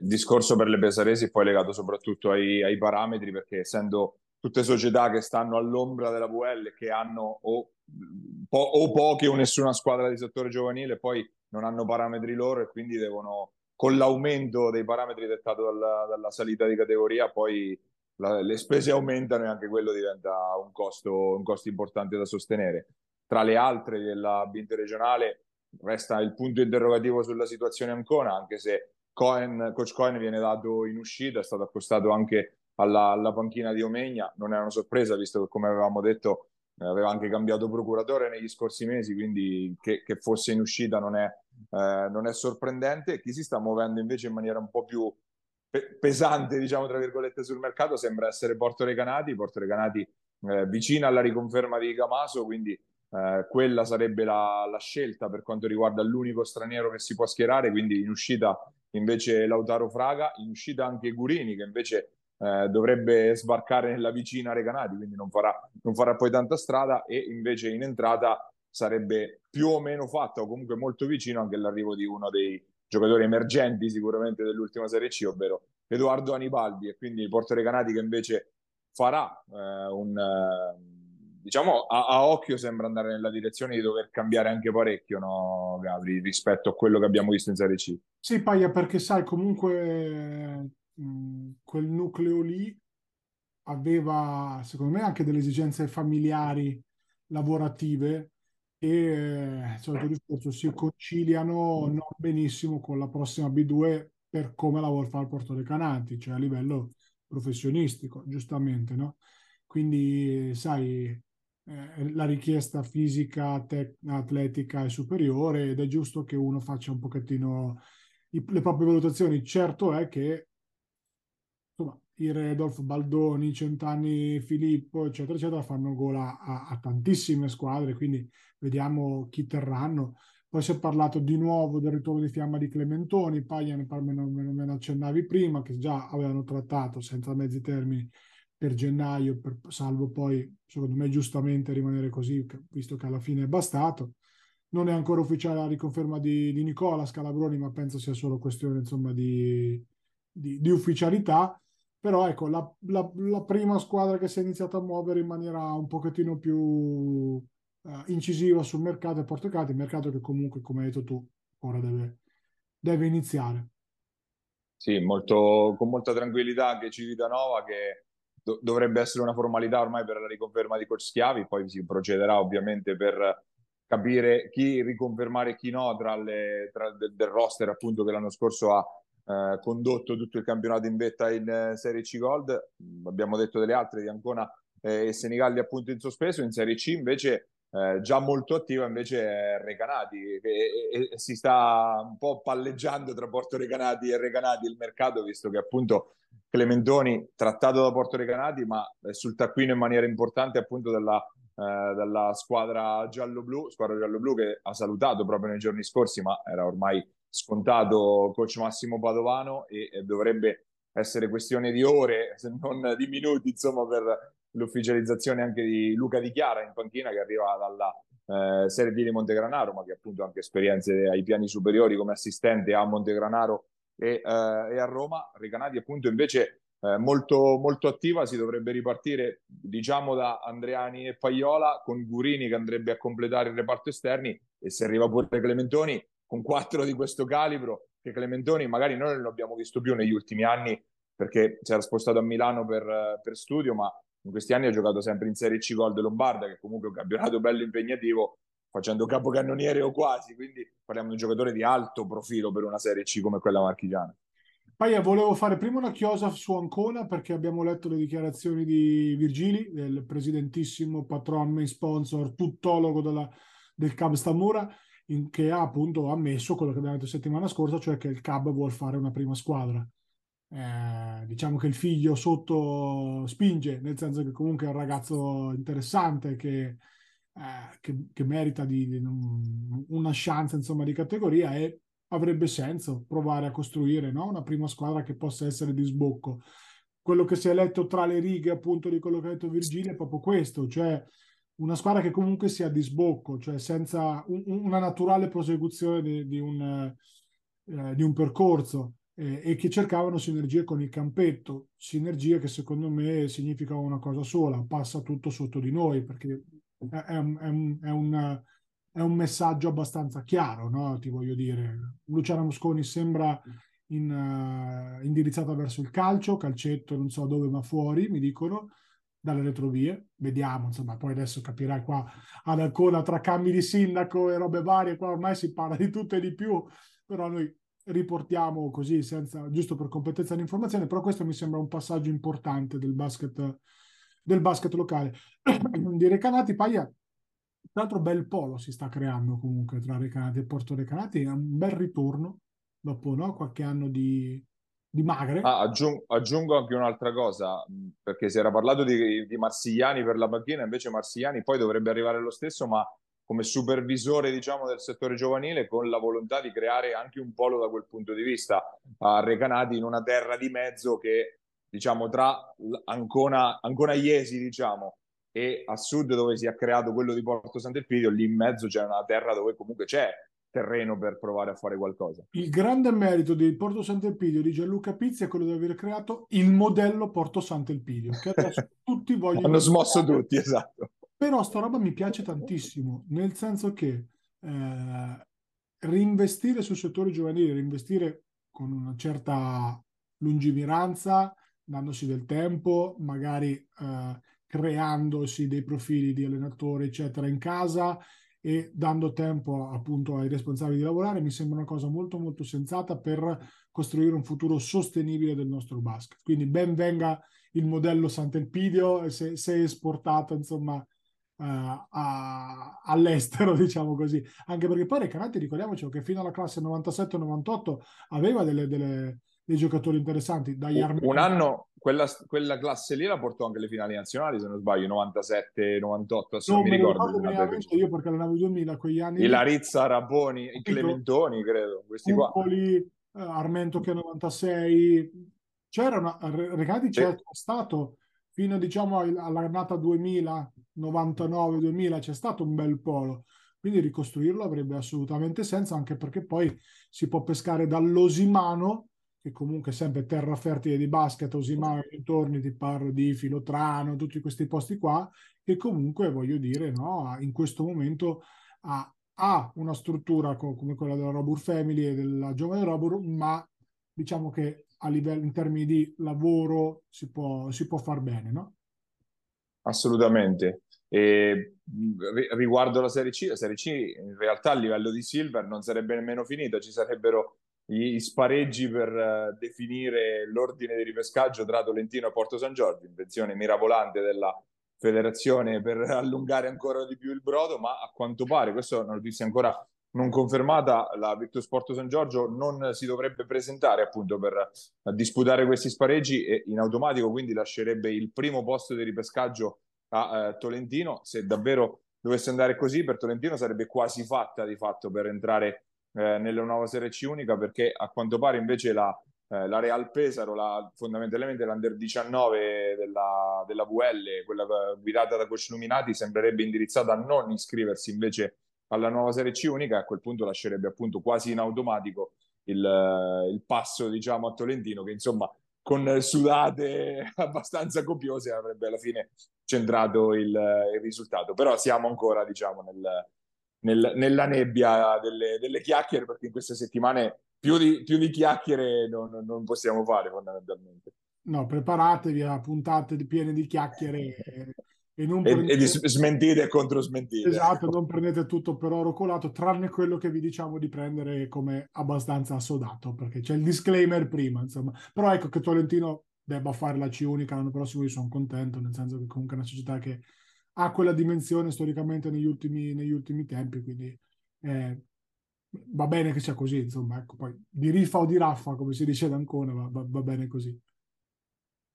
Il discorso per le Pesaresi poi legato soprattutto ai, ai parametri, perché essendo tutte società che stanno all'ombra della VL, che hanno o, po- o poche o nessuna squadra di settore giovanile, poi non hanno parametri loro e quindi devono, con l'aumento dei parametri dettato dalla, dalla salita di categoria, poi la, le spese aumentano e anche quello diventa un costo, un costo importante da sostenere. Tra le altre della B interregionale resta il punto interrogativo sulla situazione Ancona, anche se Cohen, Coach Cohen viene dato in uscita, è stato accostato anche alla, alla panchina di Omegna, non è una sorpresa visto che come avevamo detto aveva anche cambiato procuratore negli scorsi mesi, quindi che, che fosse in uscita non è, eh, non è, sorprendente. Chi si sta muovendo invece in maniera un po' più pe- pesante, diciamo tra virgolette, sul mercato sembra essere Porto Recanati, Porto Recanati eh, vicina alla riconferma di Gamaso, quindi eh, quella sarebbe la, la, scelta per quanto riguarda l'unico straniero che si può schierare, quindi in uscita invece Lautaro Fraga, in uscita anche Gurini che invece eh, dovrebbe sbarcare nella vicina Recanati, quindi non farà, non farà poi tanta strada e invece in entrata sarebbe più o meno fatta o comunque molto vicino anche l'arrivo di uno dei giocatori emergenti sicuramente dell'ultima Serie C, ovvero Edoardo Anibaldi e quindi Porto Recanati che invece farà eh, un... Eh, diciamo a, a, occhio sembra andare nella direzione di dover cambiare anche parecchio, no, Gabri, rispetto a quello che abbiamo visto in Serie C. Sì, Paia, perché sai, comunque quel nucleo lì aveva, secondo me, anche delle esigenze familiari, lavorative e eh, discorso, si conciliano non benissimo con la prossima B2 per come la vuol fare il Porto Recanati, cioè a livello professionistico, giustamente, no? Quindi, sai, eh, la richiesta fisica, tec- atletica è superiore ed è giusto che uno faccia un pochettino i, le proprie valutazioni. Certo è che i Redolf, Baldoni, Centanni, Filippo, eccetera, eccetera, fanno gola a, a, tantissime squadre, quindi vediamo chi terranno. Poi si è parlato di nuovo del ritorno di fiamma di Clementoni, Paglia ne, me, me ne accennavi prima, che già avevano trattato senza mezzi termini per gennaio, per, salvo poi, secondo me, giustamente rimanere così, visto che alla fine è bastato. Non è ancora ufficiale la riconferma di, di Nicola Scalabroni, ma penso sia solo questione insomma, di, di, di ufficialità. Però ecco, la, la, la, prima squadra che si è iniziata a muovere in maniera un pochettino più uh, incisiva sul mercato è Porto Cati, mercato che comunque, come hai detto tu, ora deve, deve iniziare. Sì, molto, con molta tranquillità anche Civitanova che do, dovrebbe essere una formalità ormai per la riconferma di Coach Schiavi, poi si procederà ovviamente per capire chi riconfermare e chi no tra, le, tra del, del roster appunto che l'anno scorso ha eh, condotto tutto il campionato in vetta in eh, Serie C Gold. Abbiamo detto delle altre di Ancona eh, e Senigalli appunto in sospeso. In Serie C invece eh, già molto attiva invece è Recanati che e, e si sta un po' palleggiando tra Porto Recanati e Recanati il mercato visto che appunto Clementoni trattato da Porto Recanati ma sul taccuino in maniera importante appunto della, eh, squadra giallo-blu, squadra giallo-blu che ha salutato proprio nei giorni scorsi ma era ormai scontato coach Massimo Padovano e, dovrebbe essere questione di ore, se non di minuti, insomma, per l'ufficializzazione anche di Luca Di Chiara in panchina che arriva dalla eh, Serie D di Montegranaro, ma che appunto ha anche esperienze ai piani superiori come assistente a Montegranaro e, eh, e a Roma. Recanati appunto invece eh, molto, molto attiva, si dovrebbe ripartire diciamo da Andreani e Paiola con Gurini che andrebbe a completare il reparto esterni e se arriva pure Clementoni con quattro di questo calibro, che Clementoni magari noi non l'abbiamo visto più negli ultimi anni perché si era spostato a Milano per, per studio, ma in questi anni ha giocato sempre in Serie C Gol de Lombarda, che comunque è un campionato bello impegnativo, facendo capocannoniere o quasi, quindi parliamo di un giocatore di alto profilo per una Serie C come quella marchigiana. Paia, volevo fare prima una chiosa su Ancona perché abbiamo letto le dichiarazioni di Virgili, del presidentissimo patron, main sponsor, tuttologo della, del Cab Stamura, in, che ha appunto ammesso quello che abbiamo detto settimana scorsa, cioè che il Cab vuole fare una prima squadra. Eh, diciamo che il figlio sotto spinge, nel senso che comunque è un ragazzo interessante che, eh, che, che merita di, di un, una chance insomma, di categoria e avrebbe senso provare a costruire no? una prima squadra che possa essere di sbocco. Quello che si è letto tra le righe appunto di quello che ha detto Virgilio è proprio questo, cioè una squadra che comunque sia di sbocco, cioè senza un, una naturale prosecuzione di, di, un, eh, di un, percorso eh, e che cercavano sinergie con il campetto, sinergie che secondo me significano una cosa sola, passa tutto sotto di noi, perché è, è, un, è un, è un messaggio abbastanza chiaro, no? Ti voglio dire, Luciano Mosconi sembra in, uh, indirizzata verso il calcio, calcetto non so dove ma fuori, mi dicono, dalle retrovie, vediamo, insomma, poi adesso capirai qua ad Ancona tra cambi di sindaco e robe varie, qua ormai si parla di tutto e di più, però noi riportiamo così, senza, giusto per competenza di informazione, però questo mi sembra un passaggio importante del basket, del basket locale. <clears throat> di Recanati, Paia, tra l'altro bel polo si sta creando comunque tra Recanati e Porto Recanati, è un bel ritorno dopo no? qualche anno di, di magre. Ah, aggiungo, aggiungo, anche un'altra cosa, perché si era parlato di, di Marsigliani per la panchina, invece Marsigliani poi dovrebbe arrivare lo stesso, ma come supervisore diciamo, del settore giovanile con la volontà di creare anche un polo da quel punto di vista a Recanati in una terra di mezzo che diciamo tra Ancona, Ancona Iesi diciamo e a sud dove si è creato quello di Porto Sant'Elpidio lì in mezzo c'è una terra dove comunque c'è terreno per provare a fare qualcosa. Il grande merito di Porto Sant'Elpidio di Gianluca Pizzi è quello di aver creato il modello Porto Sant'Elpidio, che adesso <laughs> tutti vogliono... Hanno smosso tutti, esatto. Però sta roba mi piace tantissimo, nel senso che eh, reinvestire sul settore giovanile, reinvestire con una certa lungimiranza, dandosi del tempo, magari eh, creandosi dei profili di allenatori, eccetera, in casa e dando tempo appunto ai responsabili di lavorare mi sembra una cosa molto molto sensata per costruire un futuro sostenibile del nostro basket. Quindi ben venga il modello Sant'Elpidio se, se esportato insomma uh, a, all'estero <laughs> diciamo così anche perché poi Recanati ricordiamoci che fino alla classe 97-98 aveva delle, delle, dei giocatori interessanti. Dagli un, un anno, quella, quella, classe lì la portò anche le finali nazionali, se non sbaglio, 97-98, adesso non mi ricordo. io perché allenavo 2000 quegli anni. I Larizza, Raboni, i Clementoni, credo, questi Cuppoli, qua. Eh, Armento che è 96. C'era una... Recati c'è sì. stato fino diciamo all'annata 2000, 99-2000, c'è stato un bel polo. Quindi ricostruirlo avrebbe assolutamente senso, anche perché poi si può pescare dall'Osimano che comunque è sempre terra fertile di basket, Osimano intorni, ti parlo di Filotrano, tutti questi posti qua, che comunque voglio dire, no, in questo momento ha, ha una struttura co- come quella della Robur Family e della giovane Robur, ma diciamo che a livello in termini di lavoro si può, si può far bene, no? Assolutamente. E riguardo la Serie C, la Serie C in realtà a livello di Silver non sarebbe nemmeno finita, ci sarebbero gli spareggi per uh, definire l'ordine di ripescaggio tra Tolentino e Porto San Giorgio, invenzione mirabolante della federazione per <laughs> allungare ancora di più il brodo, ma a quanto pare, questa è una notizia ancora non confermata, la Virtus Porto San Giorgio non si dovrebbe presentare appunto per disputare questi spareggi e in automatico quindi lascerebbe il primo posto di ripescaggio a uh, Tolentino. Se davvero dovesse andare così, per Tolentino sarebbe quasi fatta di fatto per entrare eh, nella nuova Serie C unica perché a quanto pare invece la, eh, la Real Pesaro, la, fondamentalmente l'Under 19 della, della VL, quella guidata da coach Luminati, sembrerebbe indirizzata a non iscriversi invece alla nuova Serie C unica e a quel punto lascerebbe appunto quasi in automatico il, il passo diciamo a Tolentino che insomma con sudate <laughs> abbastanza copiose avrebbe alla fine centrato il, il risultato. Però siamo ancora diciamo nel, nel, nella nebbia delle, delle, chiacchiere, perché in queste settimane più di, più di chiacchiere non, non, possiamo fare fondamentalmente. No, preparatevi a puntate piene di chiacchiere e, e, non prendete... e, di smentite e controsmentite. Esatto, non prendete tutto per oro colato, tranne quello che vi diciamo di prendere come abbastanza assodato, perché c'è il disclaimer prima, insomma. Però ecco che Tolentino debba fare la C unica l'anno prossimo, io sono contento, nel senso che comunque è una società che ha quella dimensione storicamente negli ultimi, negli ultimi tempi, quindi eh, va bene che sia così, insomma, ecco, poi di rifa o di raffa, come si dice ad Ancona, va, va, va bene così.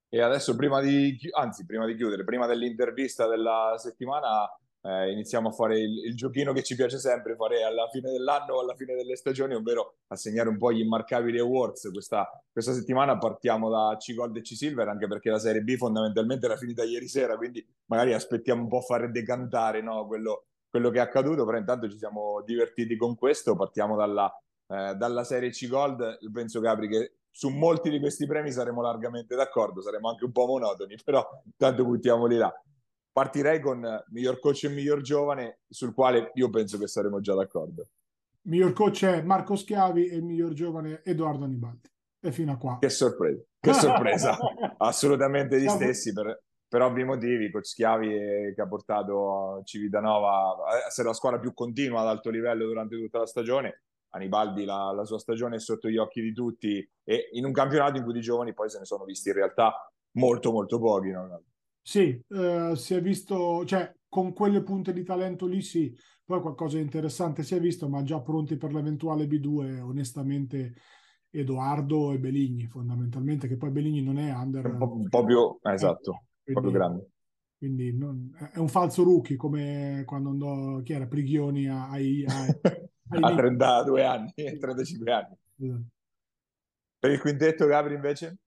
E adesso, prima di, anzi, prima di chiudere, prima dell'intervista della settimana, eh, iniziamo a fare il, il, giochino che ci piace sempre fare alla fine dell'anno o alla fine delle stagioni, ovvero assegnare un po' gli immarcabili awards. Questa, questa settimana partiamo da C-Gold e C-Silver, anche perché la Serie B fondamentalmente era finita ieri sera, quindi magari aspettiamo un po' a fare decantare no, quello, quello, che è accaduto, però intanto ci siamo divertiti con questo. Partiamo dalla, eh, dalla Serie C-Gold. Penso, Gabri, che su molti di questi premi saremo largamente d'accordo, saremo anche un po' monotoni, <laughs> però tanto buttiamoli là partirei con miglior coach e miglior giovane, sul quale io penso che saremo già d'accordo. Miglior coach è Marco Schiavi e miglior giovane Edoardo Anibaldi. E fino a qua. Che sorpresa, che sorpresa. <laughs> assolutamente gli stessi per, per, ovvi motivi. Coach Schiavi che ha portato Civitanova a essere la squadra più continua ad alto livello durante tutta la stagione. Anibaldi la, la sua stagione è sotto gli occhi di tutti e in un campionato in cui di giovani poi se ne sono visti in realtà molto molto pochi. No? Sì, eh, si è visto, cioè con quelle punte di talento lì sì, poi qualcosa di interessante si è visto, ma già pronti per l'eventuale B2 onestamente Edoardo e Beligni fondamentalmente, che poi Beligni non è under... Un po più, eh, esatto, po' più grande. Quindi non, è un falso rookie come quando andò, chi era, Prighioni ai... ai, ai <laughs> a 32 anni, 35 anni. Esatto. Per il quintetto Gabri invece?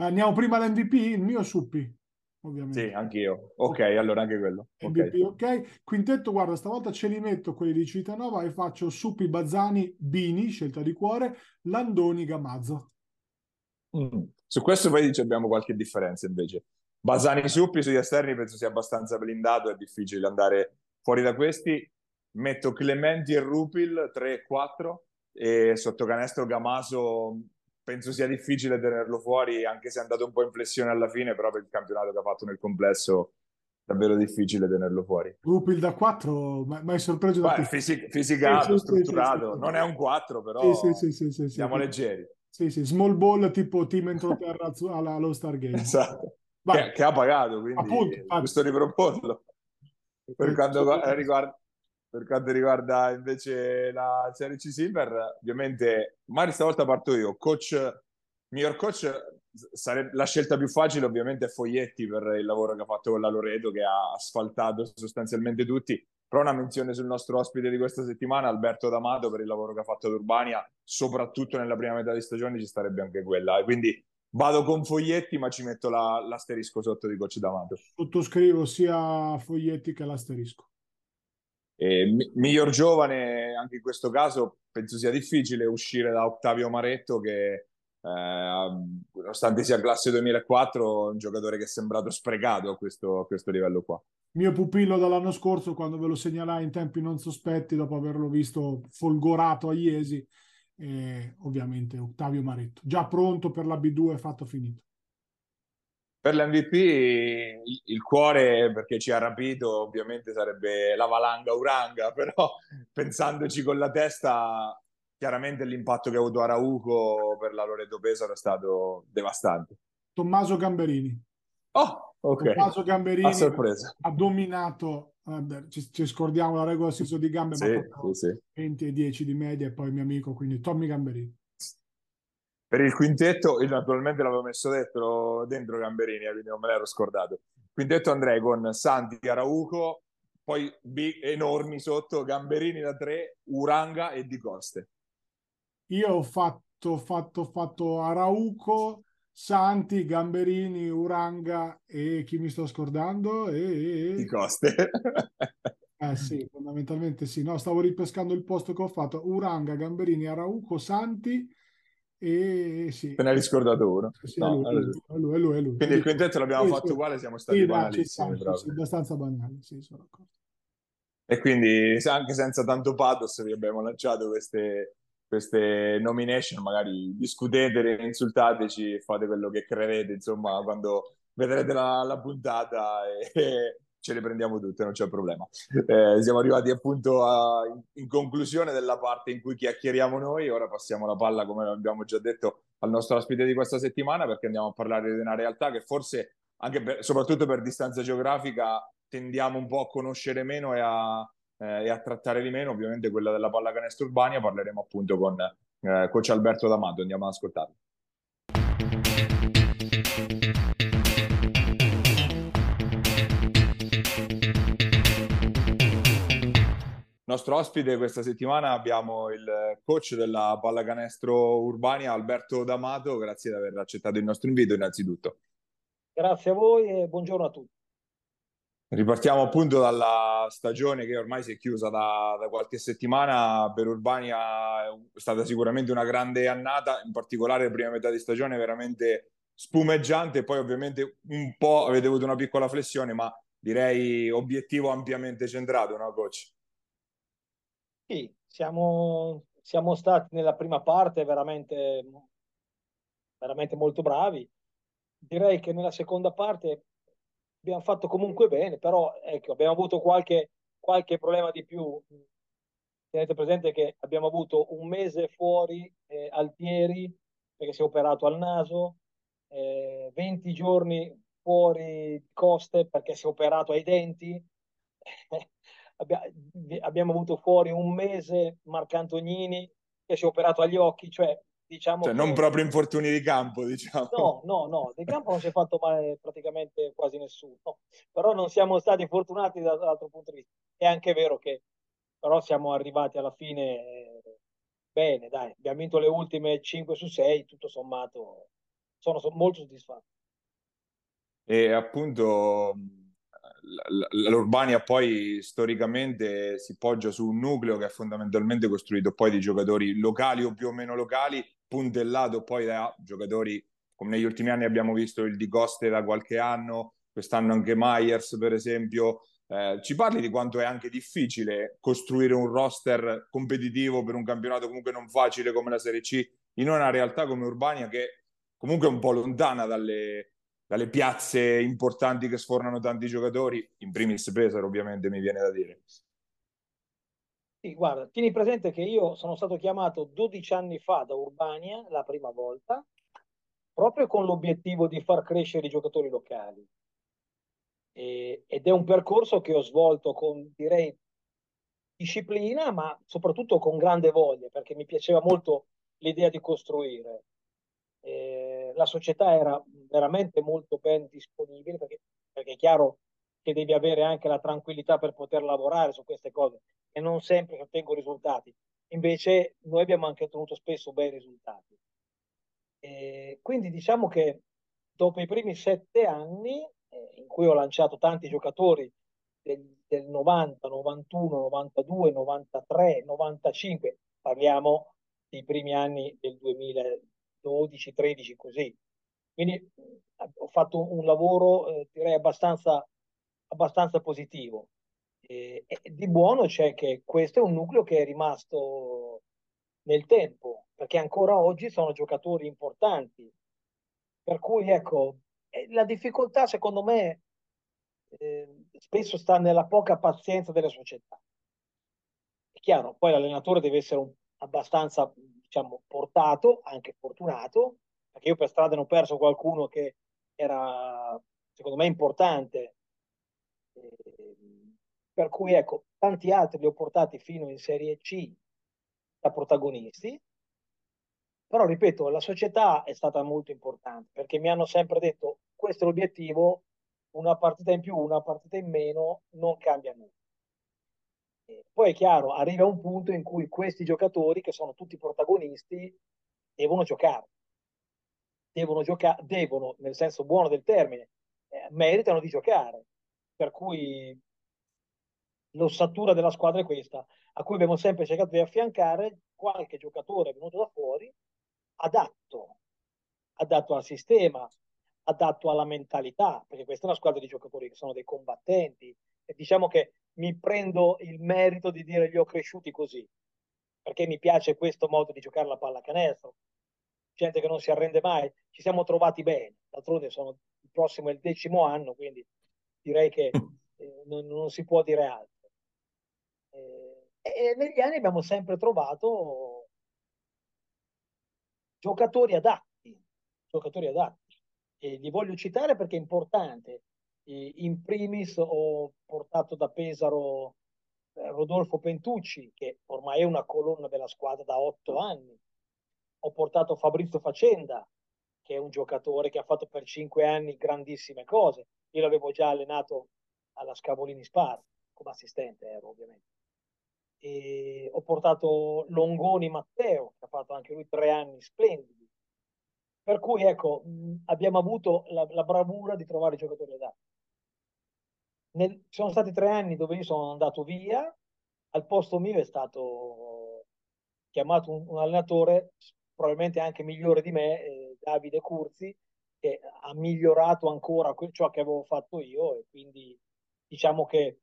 Andiamo prima all'MVP, il mio Suppi ovviamente. Sì, anch'io. Ok, allora anche quello. MVP, ok. Quintetto, guarda, stavolta ce li metto quelli di Citanova e faccio Suppi, Bazzani, Bini, scelta di cuore, Landoni, Gamazzo. Mm. Su questo poi abbiamo qualche differenza invece. Bazzani Suppi sugli esterni penso sia abbastanza blindato, è difficile andare fuori da questi. Metto Clementi e Rupil 3 e 4 e sotto canestro Gamaso penso sia difficile tenerlo fuori, anche se è andato un po' in flessione alla fine, però per il campionato che ha fatto nel complesso davvero difficile tenerlo fuori. Rupil da 4, ma, ma è sorpreso da Beh, fisic- fisicato, sì, strutturato, sì, sì, non è un 4 però siamo leggeri. Sì, sì, small ball tipo team entroterra allo Stargate. Esatto, che, che, ha pagato, quindi Appunto, è giusto riproporlo. Per quanto riguarda, per quanto riguarda invece la Serie C Silver, ovviamente, magari stavolta parto io. Coach, miglior coach, sarebbe, la scelta più facile ovviamente è Foglietti per il lavoro che ha fatto con la Loreto, che ha asfaltato sostanzialmente tutti. Però una menzione sul nostro ospite di questa settimana, Alberto D'Amato, per il lavoro che ha fatto ad Urbania, soprattutto nella prima metà di stagione ci starebbe anche quella. quindi vado con Foglietti, ma ci metto la, l'asterisco sotto di coach D'Amato. Sottoscrivo sia Foglietti che l'asterisco. E miglior giovane, anche in questo caso, penso sia difficile uscire da Ottavio Maretto che, eh, nonostante sia classe 2004, è un giocatore che è sembrato sprecato a questo, a questo livello qua. Mio pupillo dall'anno scorso, quando ve lo segnalai in tempi non sospetti, dopo averlo visto folgorato a Iesi, eh, ovviamente Ottavio Maretto, già pronto per la B2, fatto finito. Per l'MVP il, il, cuore, perché ci ha rapito, ovviamente sarebbe la valanga Uranga, <laughs> però pensandoci con la testa, chiaramente l'impatto che ha avuto Arauco per la Loreto Pesaro è stato devastante. Tommaso Gamberini. Oh, ok. Tommaso Gamberini ha dominato, ci, ci, scordiamo la regola senso di gambe, sì, ma sì, sì. 20 e 10 di media e poi il mio amico, quindi Tommy Gamberini. Per il quintetto, io naturalmente l'avevo messo dentro, dentro Gamberini, eh, quindi non me l'ero scordato. Quintetto andrei con Santi, Arauco, poi B enormi sotto, Gamberini da tre, Uranga e Di Coste. Io ho fatto, fatto, fatto Arauco, Santi, Gamberini, Uranga e chi mi sto scordando? E... Di Coste. <laughs> eh sì, fondamentalmente sì. No, stavo ripescando il posto che ho fatto. Uranga, Gamberini, Arauco, Santi e sì. Te ne hai scordato uno. Sì, no, è lui, è lui, è lui, è lui. Quindi il quintetto l'abbiamo sì, fatto sì. uguale, siamo stati sì, banalissimi. Sta, sì, abbastanza banali, sì, sono d'accordo. E quindi anche senza tanto pathos vi abbiamo lanciato queste, queste nomination, magari discutetele, insultateci, fate quello che credete, insomma, quando vedrete la, la puntata e, ce le prendiamo tutte, non c'è problema. Eh, siamo arrivati appunto a, in conclusione della parte in cui chiacchieriamo noi, ora passiamo la palla, come abbiamo già detto, al nostro ospite di questa settimana perché andiamo a parlare di una realtà che forse, anche per, soprattutto per distanza geografica, tendiamo un po' a conoscere meno e a, eh, e a trattare di meno, ovviamente quella della pallacanestro Urbania, parleremo appunto con eh, coach Alberto D'Amato, andiamo ad ascoltarlo. Nostro ospite questa settimana abbiamo il coach della pallacanestro Urbania, Alberto D'Amato. Grazie di aver accettato il nostro invito innanzitutto. Grazie a voi e buongiorno a tutti. Ripartiamo appunto dalla stagione che ormai si è chiusa da, da, qualche settimana. Per Urbania è stata sicuramente una grande annata, in particolare la prima metà di stagione veramente spumeggiante. Poi ovviamente un po' avete avuto una piccola flessione, ma direi obiettivo ampiamente centrato, no coach? Sì, siamo, siamo stati nella prima parte veramente, veramente molto bravi. Direi che nella seconda parte abbiamo fatto comunque bene, però ecco, abbiamo avuto qualche, qualche problema di più. Tenete presente che abbiamo avuto un mese fuori eh, Altieri perché si è operato al naso, eh, 20 giorni fuori Coste perché si è operato ai denti. <laughs> abbiamo avuto fuori un mese Marc Antonini che si è operato agli occhi, cioè diciamo cioè, che... non proprio infortuni di campo, diciamo. No, no, no, di campo non si è fatto male praticamente quasi nessuno, però non siamo stati fortunati dall'altro punto di vista. È anche vero che però siamo arrivati alla fine eh, bene, dai, abbiamo vinto le ultime 5 su 6, tutto sommato sono, sono molto soddisfatto. E appunto l'Urbania poi storicamente si poggia su un nucleo che è fondamentalmente costruito poi di giocatori locali o più o meno locali, puntellato poi da giocatori come negli ultimi anni abbiamo visto il Di Coste da qualche anno, quest'anno anche Myers per esempio. Eh, ci parli di quanto è anche difficile costruire un roster competitivo per un campionato comunque non facile come la Serie C in una realtà come Urbania che comunque è un po' lontana dalle, dalle piazze importanti che sfornano tanti giocatori, in primis Pesaro ovviamente mi viene da dire. Sì, guarda, tieni presente che io sono stato chiamato 12 anni fa da Urbania, la prima volta, proprio con l'obiettivo di far crescere i giocatori locali. E, ed è un percorso che ho svolto con, direi, disciplina, ma soprattutto con grande voglia, perché mi piaceva molto l'idea di costruire. Eh, la società era veramente molto ben disponibile perché, perché, è chiaro che devi avere anche la tranquillità per poter lavorare su queste cose e non sempre ottengo risultati. Invece noi abbiamo anche ottenuto spesso bei risultati. E quindi diciamo che dopo i primi sette anni eh, in cui ho lanciato tanti giocatori del, del 90, 91, 92, 93, 95, parliamo dei primi anni del 2000, 12, 13 così. Quindi ho fatto un lavoro eh, direi abbastanza, abbastanza positivo. E, di buono c'è che questo è un nucleo che è rimasto nel tempo, perché ancora oggi sono giocatori importanti. Per cui ecco, la difficoltà secondo me eh, spesso sta nella poca pazienza delle società. È chiaro, poi l'allenatore deve essere un, abbastanza diciamo, portato, anche fortunato, perché io per strada ne ho perso qualcuno che era, secondo me, importante. Eh, per cui, ecco, tanti altri li ho portati fino in Serie C da protagonisti, però, ripeto, la società è stata molto importante, perché mi hanno sempre detto, questo è l'obiettivo, una partita in più, una partita in meno, non cambia nulla. Poi è chiaro, arriva un punto in cui questi giocatori, che sono tutti protagonisti, devono giocare. Devono giocare, devono, nel senso buono del termine, eh, meritano di giocare. Per cui l'ossatura della squadra è questa, a cui abbiamo sempre cercato di affiancare qualche giocatore venuto da fuori, adatto, adatto al sistema, adatto alla mentalità, perché questa è una squadra di giocatori che sono dei combattenti. E diciamo che mi prendo il merito di dire li ho cresciuti così, perché mi piace questo modo di giocare la pallacanestro. Gente che non si arrende mai, ci siamo trovati bene. D'altronde sono, il prossimo è il decimo anno, quindi direi che eh, non, non, si può dire altro. Eh, e negli anni abbiamo sempre trovato giocatori adatti, giocatori adatti. E li voglio citare perché è importante in primis ho portato da Pesaro eh, Rodolfo Pentucci, che ormai è una colonna della squadra da otto anni. Ho portato Fabrizio Facenda, che è un giocatore che ha fatto per cinque anni grandissime cose. Io l'avevo già allenato alla Scavolini Spar, come assistente ero ovviamente. E ho portato Longoni Matteo, che ha fatto anche lui tre anni splendidi. Per cui, ecco, abbiamo avuto la, la bravura di trovare i giocatori adatti. Nel, sono stati tre anni dove io sono andato via, al posto mio è stato chiamato un, un allenatore probabilmente anche migliore di me, eh, Davide Curzi, che ha migliorato ancora ciò che avevo fatto io e quindi diciamo che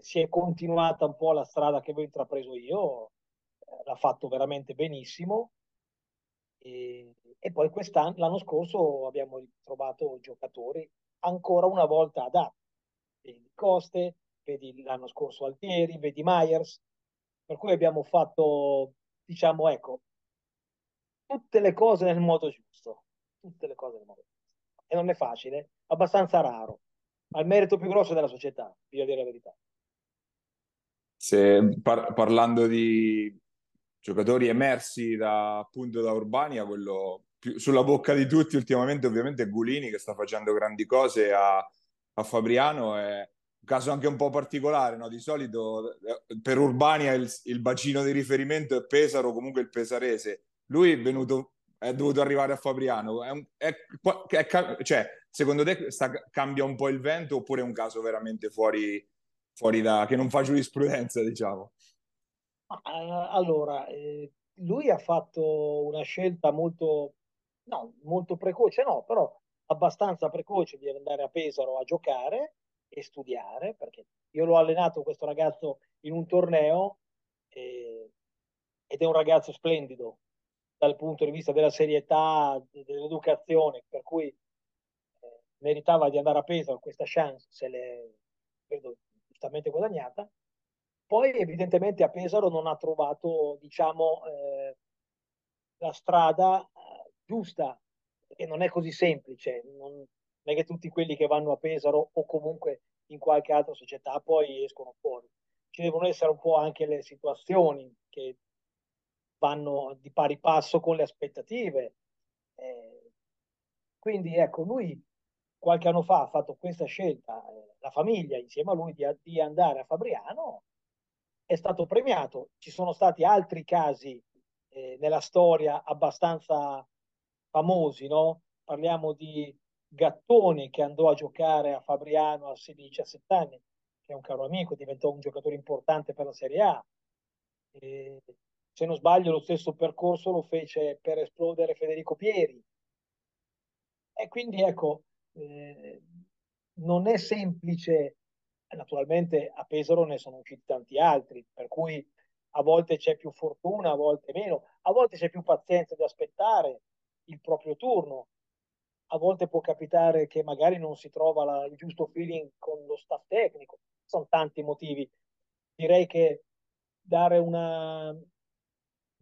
si è continuata un po' la strada che avevo intrapreso io, eh, l'ha fatto veramente benissimo. E, e poi quest'anno, l'anno scorso abbiamo ritrovato giocatori ancora una volta adatti, vedi Coste, vedi l'anno scorso Altieri, vedi Myers, per cui abbiamo fatto, diciamo, ecco, tutte le cose nel modo giusto, tutte le cose nel modo giusto. E non è facile, abbastanza raro, ma il merito più grosso della società, bisogna dire la verità. Se, par- parlando di giocatori emersi da, appunto da Urbania, quello più sulla bocca di tutti ultimamente ovviamente è Gulini che sta facendo grandi cose a, a Fabriano, è un caso anche un po' particolare, no? di solito eh, per Urbania il, il bacino di riferimento è Pesaro, comunque il pesarese, lui è venuto è dovuto arrivare a Fabriano. È un, è, è, cioè, secondo te sta, cambia un po' il vento oppure è un caso veramente fuori, fuori da che non fa giurisprudenza, diciamo? Allora, eh, lui ha fatto una scelta molto, no, molto precoce, no, però abbastanza precoce di andare a Pesaro a giocare e studiare, perché io l'ho allenato questo ragazzo in un torneo eh, ed è un ragazzo splendido dal punto di vista della serietà, dell'educazione, per cui eh, meritava di andare a Pesaro questa chance, se l'è, credo, giustamente guadagnata. Poi evidentemente a Pesaro non ha trovato, diciamo, eh, la strada eh, giusta, che non è così semplice, non, non è che tutti quelli che vanno a Pesaro o comunque in qualche altra società poi escono fuori. Ci devono essere un po' anche le situazioni che vanno di pari passo con le aspettative. Eh, quindi ecco, lui qualche anno fa ha fatto questa scelta, eh, la famiglia insieme a lui, di, di, andare a Fabriano, è stato premiato. Ci sono stati altri casi eh, nella storia abbastanza famosi, no? Parliamo di Gattoni che andò a giocare a Fabriano a 16-17 anni, che è un caro amico, diventò un giocatore importante per la Serie A. E, se non sbaglio lo stesso percorso lo fece per esplodere Federico Pieri. E quindi ecco, eh, non è semplice, naturalmente a Pesaro ne sono usciti tanti altri, per cui a volte c'è più fortuna, a volte meno, a volte c'è più pazienza di aspettare il proprio turno, a volte può capitare che magari non si trova la, il giusto feeling con lo staff tecnico, sono tanti motivi. Direi che dare una,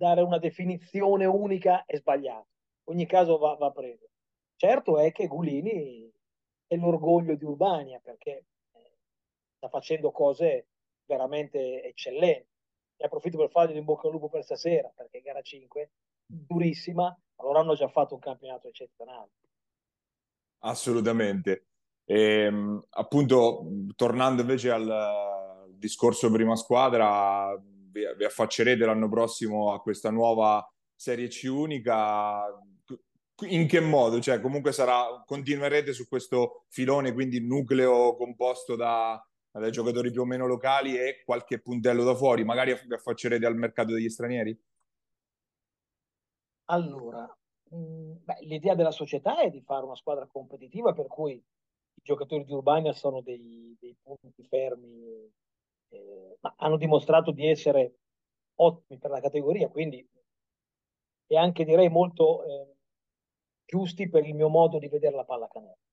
dare una definizione unica è sbagliato. Ogni caso va, va preso. Certo è che Gulini è l'orgoglio di Urbania perché eh, sta facendo cose veramente eccellenti. E approfitto per fargli in bocca al lupo per stasera perché gara 5 durissima, allora hanno già fatto un campionato eccezionale. Assolutamente. E, ehm, appunto, tornando invece al discorso prima squadra, vi, vi affaccerete l'anno prossimo a questa nuova Serie C unica. In che modo? Cioè, comunque sarà, continuerete su questo filone, quindi nucleo composto da, dai giocatori più o meno locali e qualche puntello da fuori. Magari vi affaccerete al mercato degli stranieri? Allora, mm, beh, l'idea della società è di fare una squadra competitiva per cui i giocatori di Urbania sono dei, dei punti fermi eh, ma hanno dimostrato di essere ottimi per la categoria, quindi e anche direi molto eh, giusti per il mio modo di vedere la pallacanestro.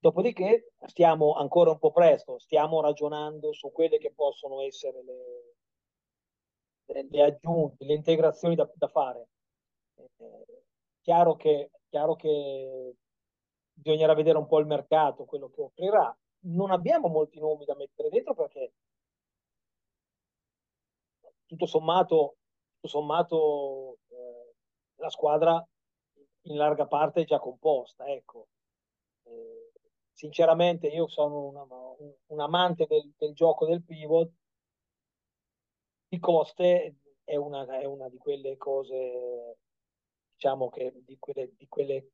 Dopodiché stiamo ancora un po' presto, stiamo ragionando su quelle che possono essere le, le, aggiunte, le integrazioni da, da fare. Eh, chiaro, che, chiaro che bisognerà vedere un po' il mercato, quello che offrirà, non abbiamo molti nomi da mettere dentro perché tutto sommato, tutto sommato eh, la squadra in larga parte è già composta. Ecco. Eh, sinceramente io sono una, un, un, amante del, del, gioco del pivot di coste è una, è una di quelle cose, diciamo che di quelle, di quelle,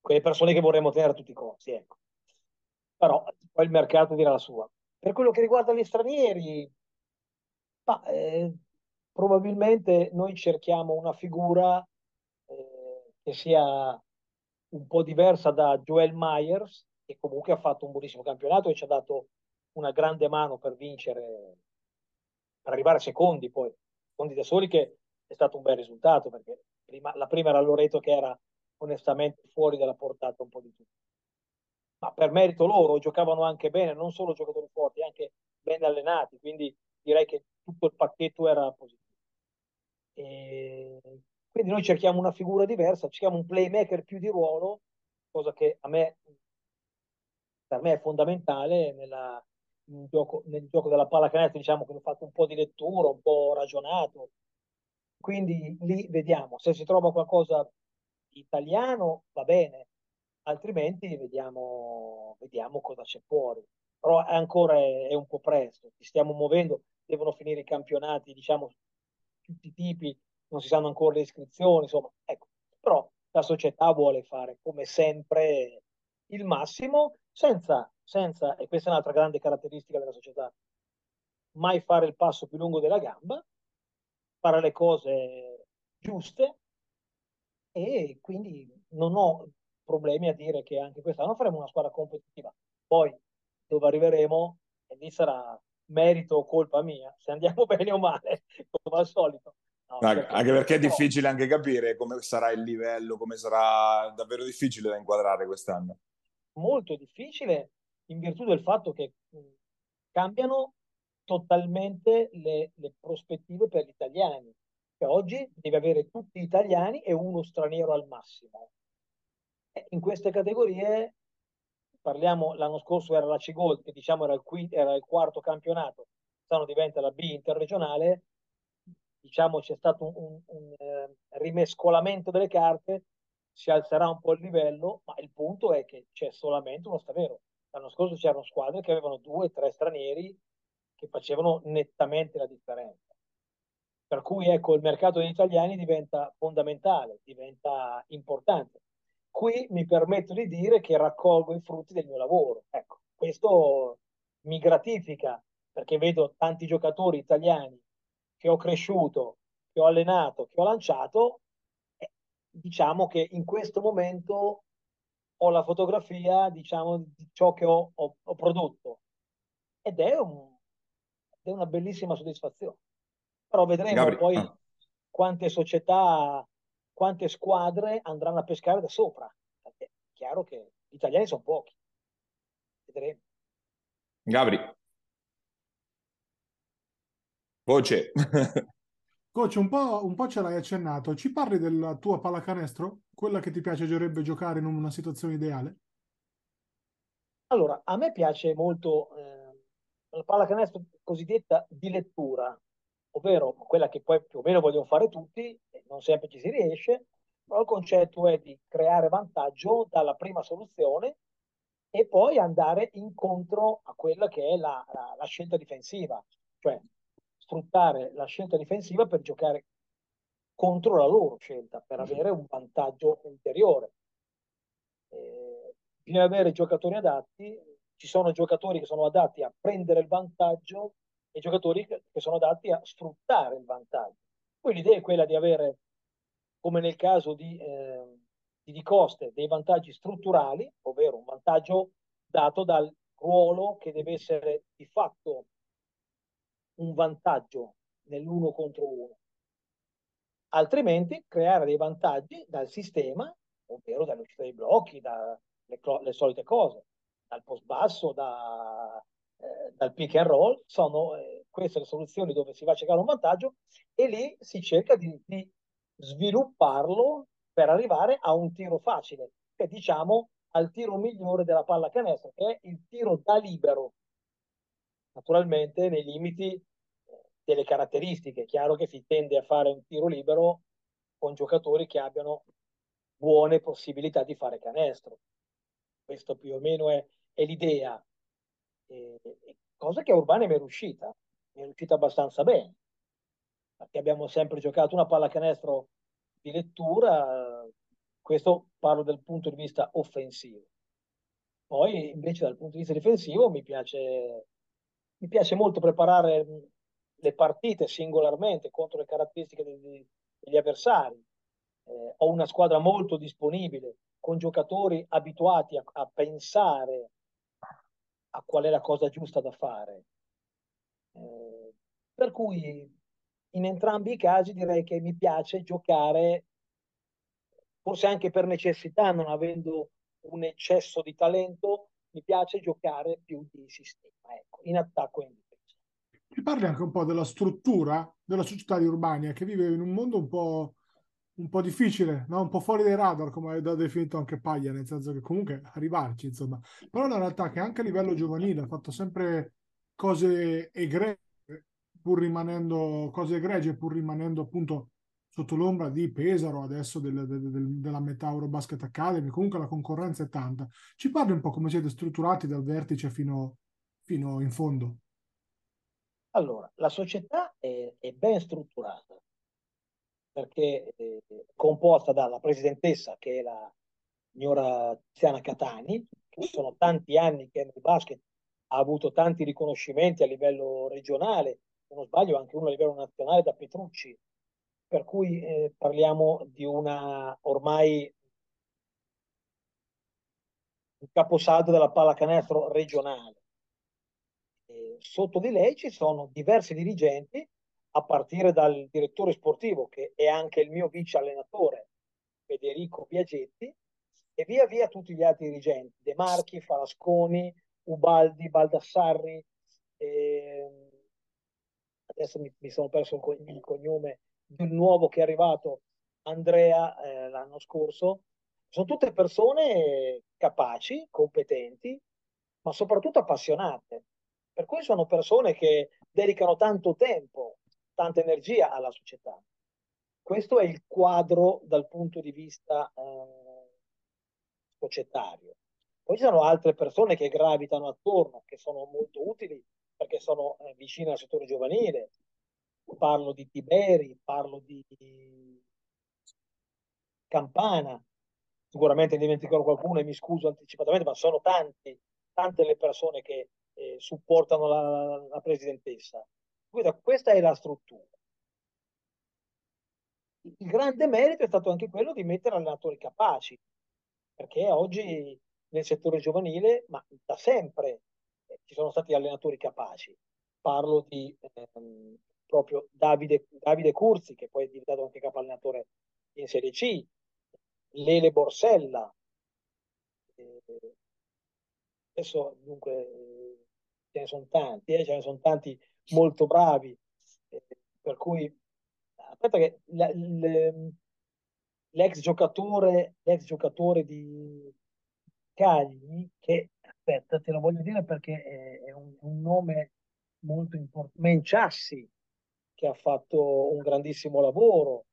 quelle persone che vorremmo tenere a tutti i costi, ecco. Però poi il mercato dirà la sua. Per quello che riguarda gli stranieri, ma, eh, probabilmente noi cerchiamo una figura eh, che sia un po' diversa da Joel Myers, che comunque ha fatto un buonissimo campionato e ci ha dato una grande mano per vincere, per arrivare a secondi poi, secondi da soli che è stato un bel risultato perché prima, la prima era Loreto che era onestamente fuori dalla portata un po' di tutti. Ma per merito loro giocavano anche bene, non solo giocatori forti, anche ben allenati, quindi direi che tutto il pacchetto era positivo. E quindi noi cerchiamo una figura diversa, cerchiamo un playmaker più di ruolo, cosa che a me, per me è fondamentale nella, nel, gioco, nel gioco della pallacanestro, diciamo che ho fatto un po' di lettura, un po' ragionato. Quindi lì vediamo, se si trova qualcosa di italiano va bene, altrimenti vediamo, vediamo cosa c'è fuori. Però ancora è, è un po' presto, ci stiamo muovendo, devono finire i campionati, diciamo, tutti i tipi, non si sanno ancora le iscrizioni, insomma, ecco. Però la società vuole fare come sempre il massimo senza, senza, e questa è un'altra grande caratteristica della società, mai fare il passo più lungo della gamba, fare le cose giuste e quindi non ho problemi a dire che anche quest'anno faremo una squadra competitiva. Poi dove arriveremo, e lì sarà merito o colpa mia, se andiamo <laughs> bene o male, come al solito. No, anche, anche perché è difficile anche capire come sarà il livello, come sarà davvero difficile da inquadrare quest'anno. Molto difficile in virtù del fatto che cambiano totalmente le, le prospettive per gli italiani. Che oggi devi avere tutti italiani e uno straniero al massimo. E in queste categorie parliamo l'anno scorso era la C-Gold, che diciamo era il, quinto, era il quarto campionato, quest'anno diventa la B interregionale, diciamo c'è stato un, un, un eh, rimescolamento delle carte, si alzerà un po' il livello, ma il punto è che c'è solamente uno straniero. L'anno scorso c'erano squadre che avevano due o tre stranieri che facevano nettamente la differenza. Per cui ecco, il mercato degli italiani diventa fondamentale, diventa importante qui mi permetto di dire che raccolgo i frutti del mio lavoro. Ecco, questo mi gratifica perché vedo tanti giocatori italiani che ho cresciuto, che ho allenato, che ho lanciato. E diciamo che in questo momento ho la fotografia, diciamo, di ciò che ho, ho, ho prodotto. Ed è, un, è, una bellissima soddisfazione. Però vedremo Gabri. poi ah. quante società quante squadre andranno a pescare da sopra. Perché è chiaro che gli italiani sono pochi. Vedremo. Gabri. Voce. <laughs> Coach, un po', un po', ce l'hai accennato. Ci parli della tua pallacanestro? Quella che ti piacerebbe giocare in una situazione ideale? Allora, a me piace molto eh, la pallacanestro cosiddetta di lettura, ovvero quella che poi più o meno vogliono fare tutti, non sempre ci si riesce, però il concetto è di creare vantaggio dalla prima soluzione e poi andare incontro a quella che è la, la, la scelta difensiva, cioè sfruttare la scelta difensiva per giocare contro la loro scelta, per avere un vantaggio ulteriore. Eh, bisogna avere giocatori adatti, ci sono giocatori che sono adatti a prendere il vantaggio e giocatori che sono adatti a sfruttare il vantaggio. Poi l'idea è quella di avere, come nel caso di, eh, di Coste, dei vantaggi strutturali, ovvero un vantaggio dato dal ruolo che deve essere di fatto un vantaggio nell'uno contro uno. Altrimenti creare dei vantaggi dal sistema, ovvero dall'uscita dei blocchi, dalle le solite cose, dal post basso, da, eh, dal pick and roll, sono eh, queste le soluzioni dove si va a cercare un vantaggio e lì si cerca di, di svilupparlo per arrivare a un tiro facile, che diciamo al tiro migliore della palla canestro, che è il tiro da libero, naturalmente nei limiti eh, delle caratteristiche. È chiaro che si tende a fare un tiro libero con giocatori che abbiano buone possibilità di fare canestro. Questo più o meno è, è l'idea. E, cosa che a Urbane mi è riuscita, mi è riuscita abbastanza bene. perché abbiamo sempre giocato una pallacanestro di lettura, questo parlo dal punto di vista offensivo. Poi invece dal punto di vista difensivo mi piace, mi piace molto preparare le partite singolarmente contro le caratteristiche degli, degli avversari. Eh, ho una squadra molto disponibile, con giocatori abituati a, a pensare a qual è la cosa giusta da fare. Per cui in entrambi i casi direi che mi piace giocare, forse anche per necessità, non avendo un eccesso di talento, mi piace giocare più di sistema, ecco, in attacco e in difesa. Ci parli anche un po' della struttura della società di Urbania, che vive in un mondo un po', un po difficile, no? un po' fuori dai radar, come ha definito anche Paglia, nel senso che comunque arrivarci, insomma. Però la realtà è che anche a livello giovanile ha fatto sempre cose egregie, pur rimanendo cose egregie, pur rimanendo appunto sotto l'ombra di Pesaro, adesso del, del, del, della metà Eurobasket Academy, comunque la concorrenza è tanta. Ci parli un po' come siete strutturati dal vertice fino, fino in fondo? Allora, la società è, è ben strutturata perché è composta dalla presidentessa che è la signora Tiziana Catani, che sono tanti anni che nel basket ha avuto tanti riconoscimenti a livello regionale, se non sbaglio anche uno a livello nazionale da Petrucci, per cui eh, parliamo di una ormai un caposaldo della pallacanestro regionale. E sotto di lei ci sono diversi dirigenti, a partire dal direttore sportivo, che è anche il mio vice allenatore, Federico Biagetti, e via via tutti gli altri dirigenti, De Marchi, Falasconi, Ubaldi, Baldassarri, eh, adesso mi, mi, sono perso il cognome del nuovo che è arrivato, Andrea, eh, l'anno scorso. Sono tutte persone capaci, competenti, ma soprattutto appassionate. Per cui sono persone che dedicano tanto tempo, tanta energia alla società. Questo è il quadro dal punto di vista eh, societario. Poi ci sono altre persone che gravitano attorno, che sono molto utili perché sono eh, vicine al settore giovanile. Parlo di Tiberi, parlo di Campana, sicuramente dimenticherò qualcuno e mi scuso anticipatamente, ma sono tanti, tante le persone che eh, supportano la, la presidentessa. Quindi questa è la struttura. Il grande merito è stato anche quello di mettere allenatori capaci, perché oggi nel settore giovanile, ma da sempre, eh, ci sono stati allenatori capaci. Parlo di ehm, proprio Davide, Davide Curzi, che poi è diventato anche capo allenatore in Serie C, Lele Borsella. Eh, adesso dunque eh, ce ne sono tanti, eh, ce ne sono tanti molto bravi, eh, per cui aspetta che le, l'ex giocatore, l'ex giocatore di Cagli, che aspetta, te lo voglio dire perché è, è un, un, nome molto importante, Menciassi, che ha fatto un grandissimo lavoro.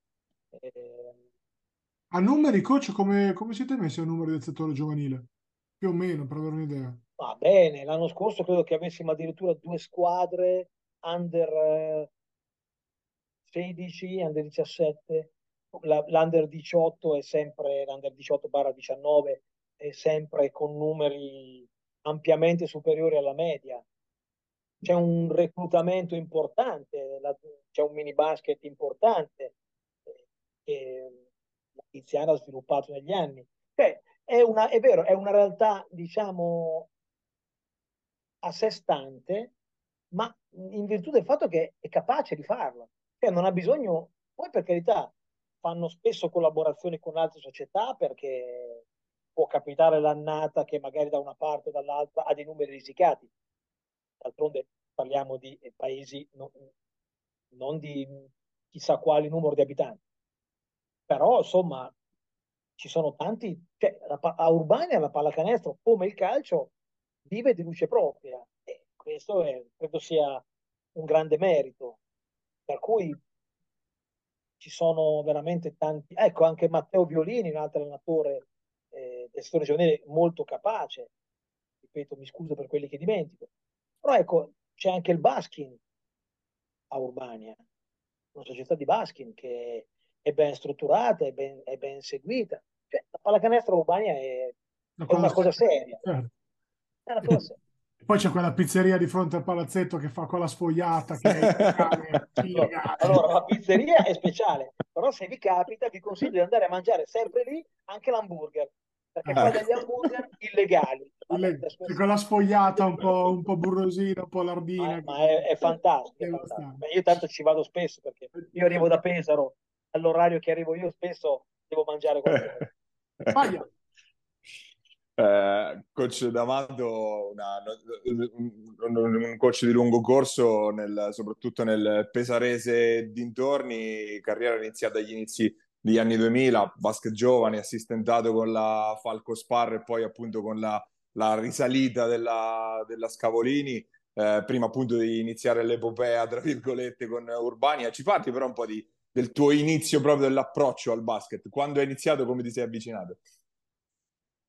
Eh, a numeri, coach, come, come siete messi a numeri del settore giovanile? Più o meno, per avere un'idea. Va bene, l'anno scorso credo che avessimo addirittura due squadre under 16, under 17, l'under 18 è sempre l'under 18 barra 19 è sempre con numeri ampiamente superiori alla media. C'è un reclutamento importante, c'è un mini basket importante eh, che la Tiziana ha sviluppato negli anni. Cioè, è, una, è vero, è una realtà, diciamo, a sé stante, ma in virtù del fatto che è capace di farlo. Cioè, non ha bisogno, poi per carità, fanno spesso collaborazioni con altre società perché può capitare l'annata che magari da una parte o dall'altra ha dei numeri risicati. D'altronde parliamo di paesi non, non di chissà quali numero di abitanti. Però, insomma, ci sono tanti, cioè, a Urbania la pallacanestro, come il calcio, vive di luce propria. E questo è, credo sia un grande merito. Per cui ci sono veramente tanti. Ecco, anche Matteo Violini, un altro allenatore settore giovanile molto capace. Ripeto, mi scuso per quelli che dimentico. Però ecco, c'è anche il Baskin a Urbania. una società di basket che è ben strutturata, è ben, è ben seguita. Cioè, la pallacanestro Urbania è, è una cosa seria. Certo. È una cosa seria. Poi c'è quella pizzeria di fronte al palazzetto che fa quella sfogliata che è. <laughs> Allora, la pizzeria è speciale, però se vi capita vi consiglio di andare a mangiare sempre lì anche l'hamburger, perché fa Ah. degli hamburger <laughs> illegali. C'è quella sfogliata un po', un po' burrosina, un po' lardina. Ma, ma è, è fantastico. è fantastico. Io tanto ci vado spesso perché io arrivo da Pesaro, all'orario che arrivo io spesso devo mangiare qualcosa. <laughs> Vai. Eh, coach D'Amato, una- un, un- un coach di lungo corso, nel- soprattutto nel pesarese dintorni, carriera iniziata agli inizi degli anni 2000, basket giovane, assistentato con la Falco Spar e poi appunto con la, la risalita della, della Scavolini, eh, prima appunto di iniziare l'epopea, tra virgolette, con Urbania. Ci parli però un po' di- del tuo inizio proprio dell'approccio al basket. Quando hai iniziato, come ti sei avvicinato?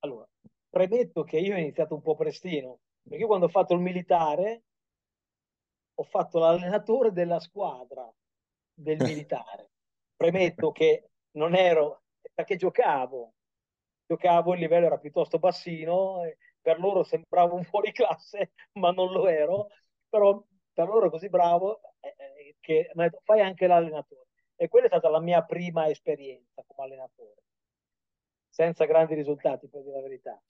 Allora, premetto che io ho iniziato un po' prestino, perché io quando ho fatto il militare ho fatto l'allenatore della squadra del militare. <laughs> Premetto che non ero, perché giocavo, giocavo, il livello era piuttosto bassino, per loro sembravo un <laughs> fuori classe, ma non lo ero, però per loro così bravo eh, eh, che mi ha detto fai anche l'allenatore. E quella è stata la mia prima esperienza come allenatore, senza grandi risultati, per dire la verità.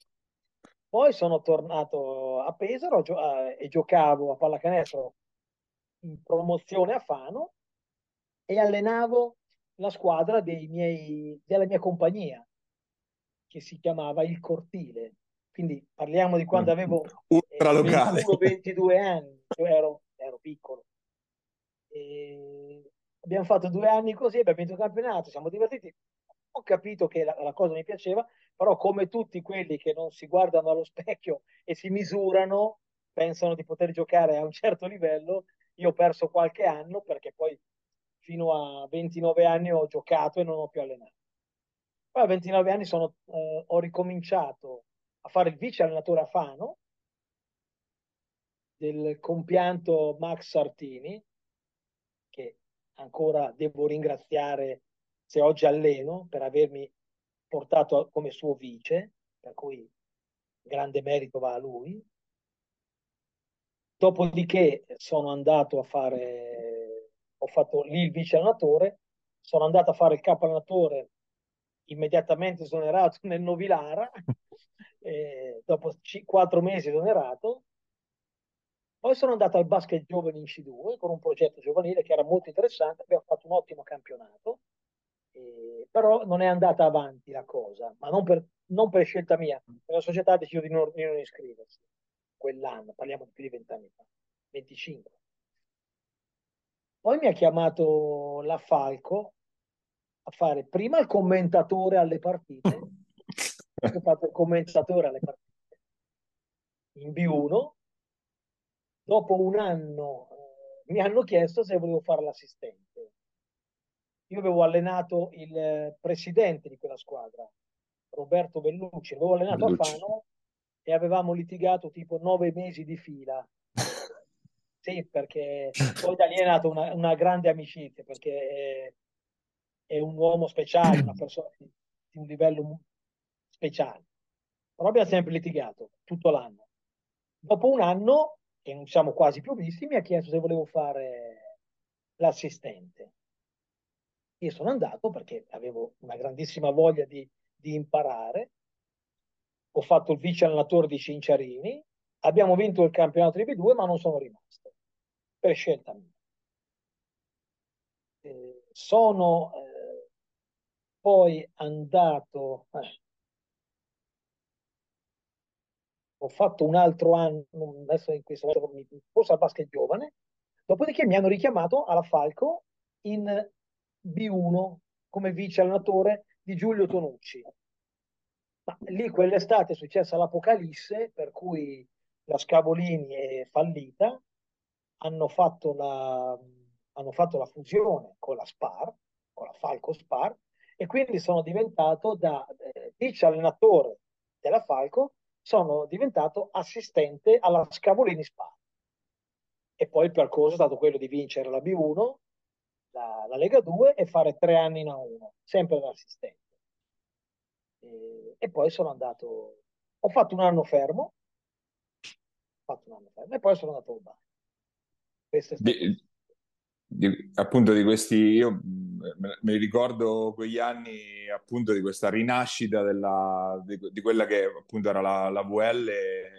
Poi sono tornato a Pesaro gio- e giocavo a pallacanestro in promozione a Fano e allenavo la squadra dei miei, della mia compagnia, che si chiamava Il Cortile. Quindi parliamo di quando avevo eh, Ultra locale. 21-22 <laughs> anni, io ero, ero piccolo. E abbiamo fatto due anni così, abbiamo vinto il campionato, siamo divertiti. Ho capito che la, la cosa mi piaceva, però come tutti quelli che non si guardano allo specchio e si misurano, pensano di poter giocare a un certo livello, io ho perso qualche anno perché poi fino a 29 anni ho giocato e non ho più allenato. Poi a 29 anni sono, eh, ho ricominciato a fare il vice allenatore a Fano del compianto Max Sartini, che ancora devo ringraziare se oggi alleno per avermi portato come suo vice, per cui grande merito va a lui. Dopodiché sono andato a fare, ho fatto lì il vice allenatore, sono andato a fare il capo allenatore immediatamente esonerato <laughs> nel Novilara, <laughs> dopo c- quattro mesi esonerato. Poi sono andato al basket giovani in C2 con un progetto giovanile che era molto interessante, abbiamo fatto un ottimo campionato, eh, però non è andata avanti la cosa, ma non per, non per scelta mia, la società ha deciso di non, di non iscriversi quell'anno, parliamo di più di vent'anni fa, 25. Poi mi ha chiamato la Falco a fare prima il commentatore alle partite, <laughs> ho fatto il commentatore alle partite in B1, dopo un anno eh, mi hanno chiesto se volevo fare l'assistente. Io avevo allenato il eh, presidente di quella squadra, Roberto Bellucci, avevo allenato Bellucci. a Fano e avevamo litigato tipo nove mesi di fila. Sì, perché poi da lì è nata una, una grande amicizia, perché è, è un uomo speciale, una persona di, di un livello speciale. Però abbiamo sempre litigato tutto l'anno. Dopo un anno, che non siamo quasi più visti, mi ha chiesto se volevo fare l'assistente. Io sono andato perché avevo una grandissima voglia di, di imparare. Ho fatto il vice allenatore di Cinciarini, abbiamo vinto il campionato di B2, ma non sono rimasto per scelta mia. Eh, sono eh, poi andato, eh, ho fatto un altro anno, adesso in questo momento mi forse al basket giovane, dopodiché mi hanno richiamato alla Falco in B1 come vice allenatore di Giulio Tonucci. Ma lì quell'estate è successa l'apocalisse, per cui la Scavolini è fallita, hanno fatto la, hanno fatto la fusione con la Spar, con la Falco Spar, e quindi sono diventato da eh, vice allenatore della Falco, sono diventato assistente alla Scavolini Spar. E poi il percorso è stato quello di vincere la B1, la, la Lega 2 e fare tre anni in A1, sempre da assistente. E, e poi sono andato, ho fatto un anno fermo, ho fatto un anno fermo e poi sono andato al bar. Di, di, appunto di questi, io mi ricordo quegli anni appunto di questa rinascita della, di, di, quella che appunto era la, la VL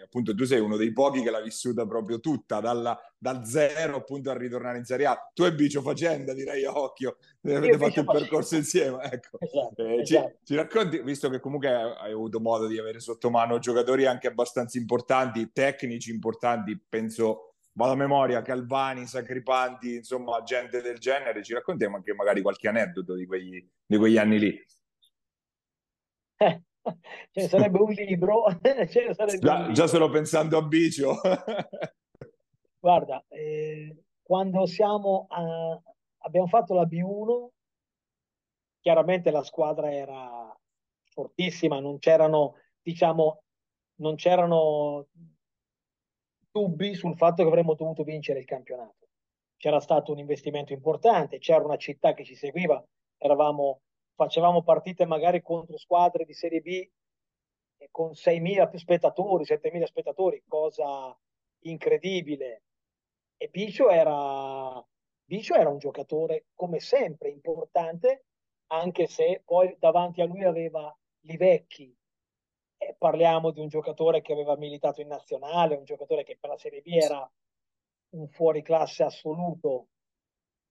appunto tu sei uno dei pochi che l'ha vissuta proprio tutta dalla, dal zero appunto a ritornare in Serie A tu e Bicio Facenda direi a occhio avete fatto il percorso insieme ecco. esatto, eh, esatto. Ci, ci, racconti visto che comunque hai avuto modo di avere sotto mano giocatori anche abbastanza importanti tecnici importanti penso vado a memoria, Calvani, Sacripanti, insomma, gente del genere, ci raccontiamo anche magari qualche aneddoto di quegli, di quegli anni lì. Eh, <laughs> ce ne sarebbe un libro. <laughs> sarebbe già, un libro. già, solo pensando a Bicio. <laughs> Guarda, eh, quando siamo a, abbiamo fatto la B1, chiaramente la squadra era fortissima, non c'erano, diciamo, non c'erano dubbi sul fatto che avremmo dovuto vincere il campionato. C'era stato un investimento importante, c'era una città che ci seguiva, eravamo, facevamo partite magari contro squadre di Serie B con 6.000 spettatori, 7.000 spettatori, cosa incredibile. E Bicio era, Bicio era un giocatore, come sempre, importante, anche se poi davanti a lui aveva Livecchi, eh, parliamo di un giocatore che aveva militato in nazionale, un giocatore che per la Serie B era un fuoriclasse assoluto.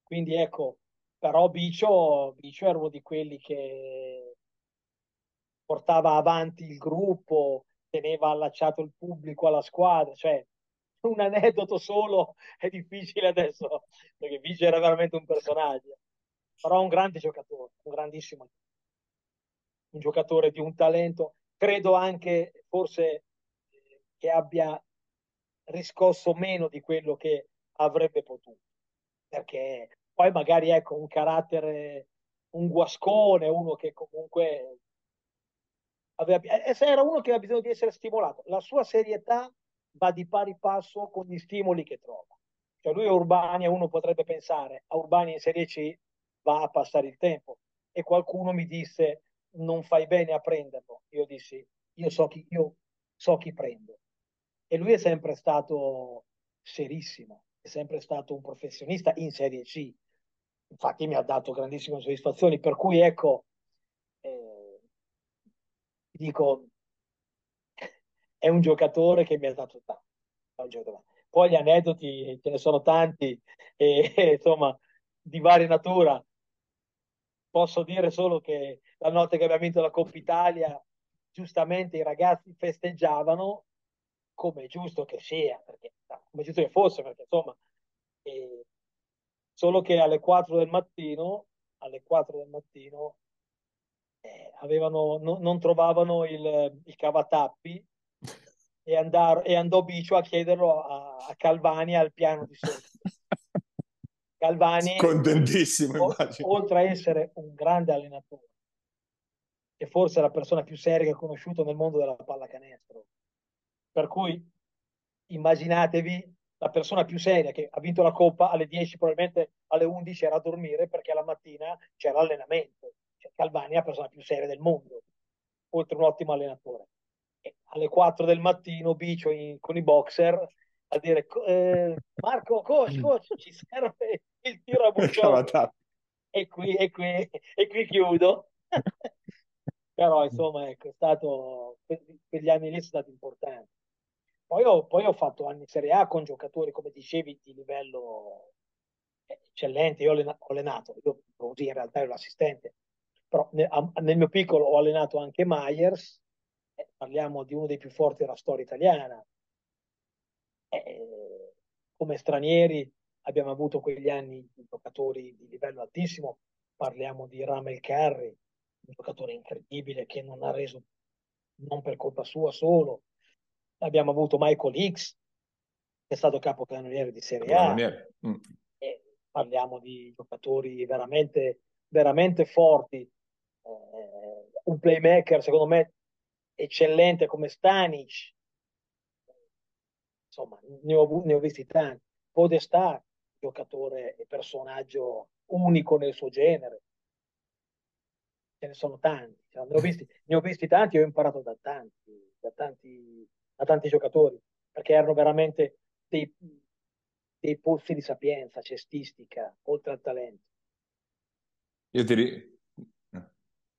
Quindi ecco, però Bicio, Bicio era uno di quelli che portava avanti il gruppo, teneva allacciato il pubblico alla squadra, cioè un aneddoto solo è difficile adesso, perché Bicio era veramente un personaggio, però un grande giocatore, un grandissimo. Un giocatore di un talento credo anche forse che abbia riscosso meno di quello che avrebbe potuto, perché poi magari ecco un carattere, un guascone, uno che comunque aveva, era uno che aveva bisogno di essere stimolato. La sua serietà va di pari passo con gli stimoli che trova. Cioè lui a Urbania, uno potrebbe pensare, a Urbania in Serie C va a passare il tempo. E qualcuno mi disse, non fai bene a prenderlo. Io dissi, io so chi, io so chi prendo. E lui è sempre stato serissimo, è sempre stato un professionista in Serie C. Infatti mi ha dato grandissime soddisfazioni, per cui ecco, eh, dico, è un giocatore che mi ha dato tanto. Poi gli aneddoti ce ne sono tanti, e, <laughs> insomma, di varia natura. Posso dire solo che la notte che abbiamo vinto la Coppa Italia, giustamente i ragazzi festeggiavano come è giusto che sia, perché, come è giusto che fosse, perché insomma, eh, solo che alle 4 del mattino, alle 4 del mattino, eh, avevano, no, non trovavano il, il cavatappi e, andar, e, andò Bicio a chiederlo a, a Calvani al piano di sotto. Calvani, contentissimo, oltre a essere un grande allenatore, e forse la persona più seria che ho conosciuto nel mondo della pallacanestro. Per cui immaginatevi la persona più seria che ha vinto la coppa alle 10, probabilmente alle 11 era a dormire perché la mattina c'era allenamento. Cioè, Calvani è la persona più seria del mondo, oltre un ottimo allenatore. E alle 4 del mattino, Bicio in, con i boxer a dire eh, Marco, coach, coach, ci serve il tiro a <laughs> buccione. e, qui, e, qui, e qui chiudo. <laughs> Però insomma, ecco, è stato, quegli anni lì sono stati importanti. Poi ho, poi ho fatto anni in Serie A con giocatori, come dicevi, di livello eccellente. Io ho allenato, io così in realtà ero l'assistente, però nel, nel mio piccolo ho allenato anche Myers, eh, parliamo di uno dei più forti della storia italiana, eh, come stranieri abbiamo avuto quegli anni di giocatori di livello altissimo, parliamo di Ramel Carri, un giocatore incredibile che non ha reso, non per colpa sua solo, abbiamo avuto Michael X, che è stato capocannoniere di Serie A, mm. parliamo di giocatori veramente, veramente forti, eh, un playmaker secondo me eccellente come Stanic, insomma, ne ho, ne ho visti tanti. Podestà, giocatore e personaggio unico nel suo genere. Ce ne sono tanti, cioè, ne, ho visti, ne ho visti tanti ho imparato da tanti, da tanti, da tanti giocatori, perché erano veramente dei, dei pozzi di sapienza cestistica, oltre al talento. Io ti,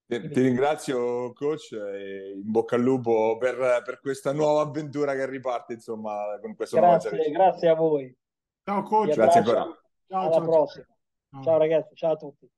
ti, ti ringrazio, coach, e in bocca al lupo per, per, questa nuova avventura che riparte, insomma, con questo grazie, nuovo Grazie a voi. Ciao, coach. Grazie ancora. Ciao, Alla ciao, prossima. Ciao. ciao ragazzi, ciao a tutti.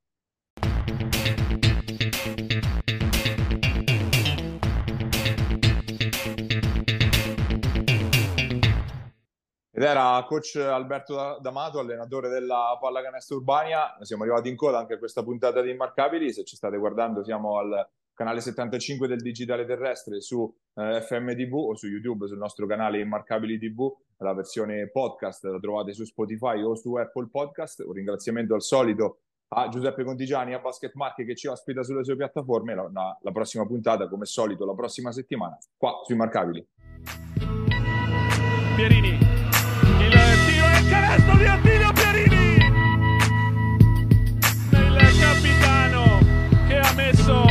Ed era coach Alberto D'Amato, allenatore della Pallacanestro Urbania. Siamo arrivati in coda anche a questa puntata di Immarcabili. Se ci state guardando, siamo al canale 75 del Digitale Terrestre su eh, FMTV o su YouTube sul nostro canale Immarcabili TV. La versione podcast la trovate su Spotify o su Apple Podcast. Un ringraziamento al solito a Giuseppe Contigiani, a Basket Marche che ci ospita sulle sue piattaforme. La, la, la prossima puntata, come solito, la prossima settimana, qua su Immarcabili. Pierini di Attilio Pierini. Il capitano che ha messo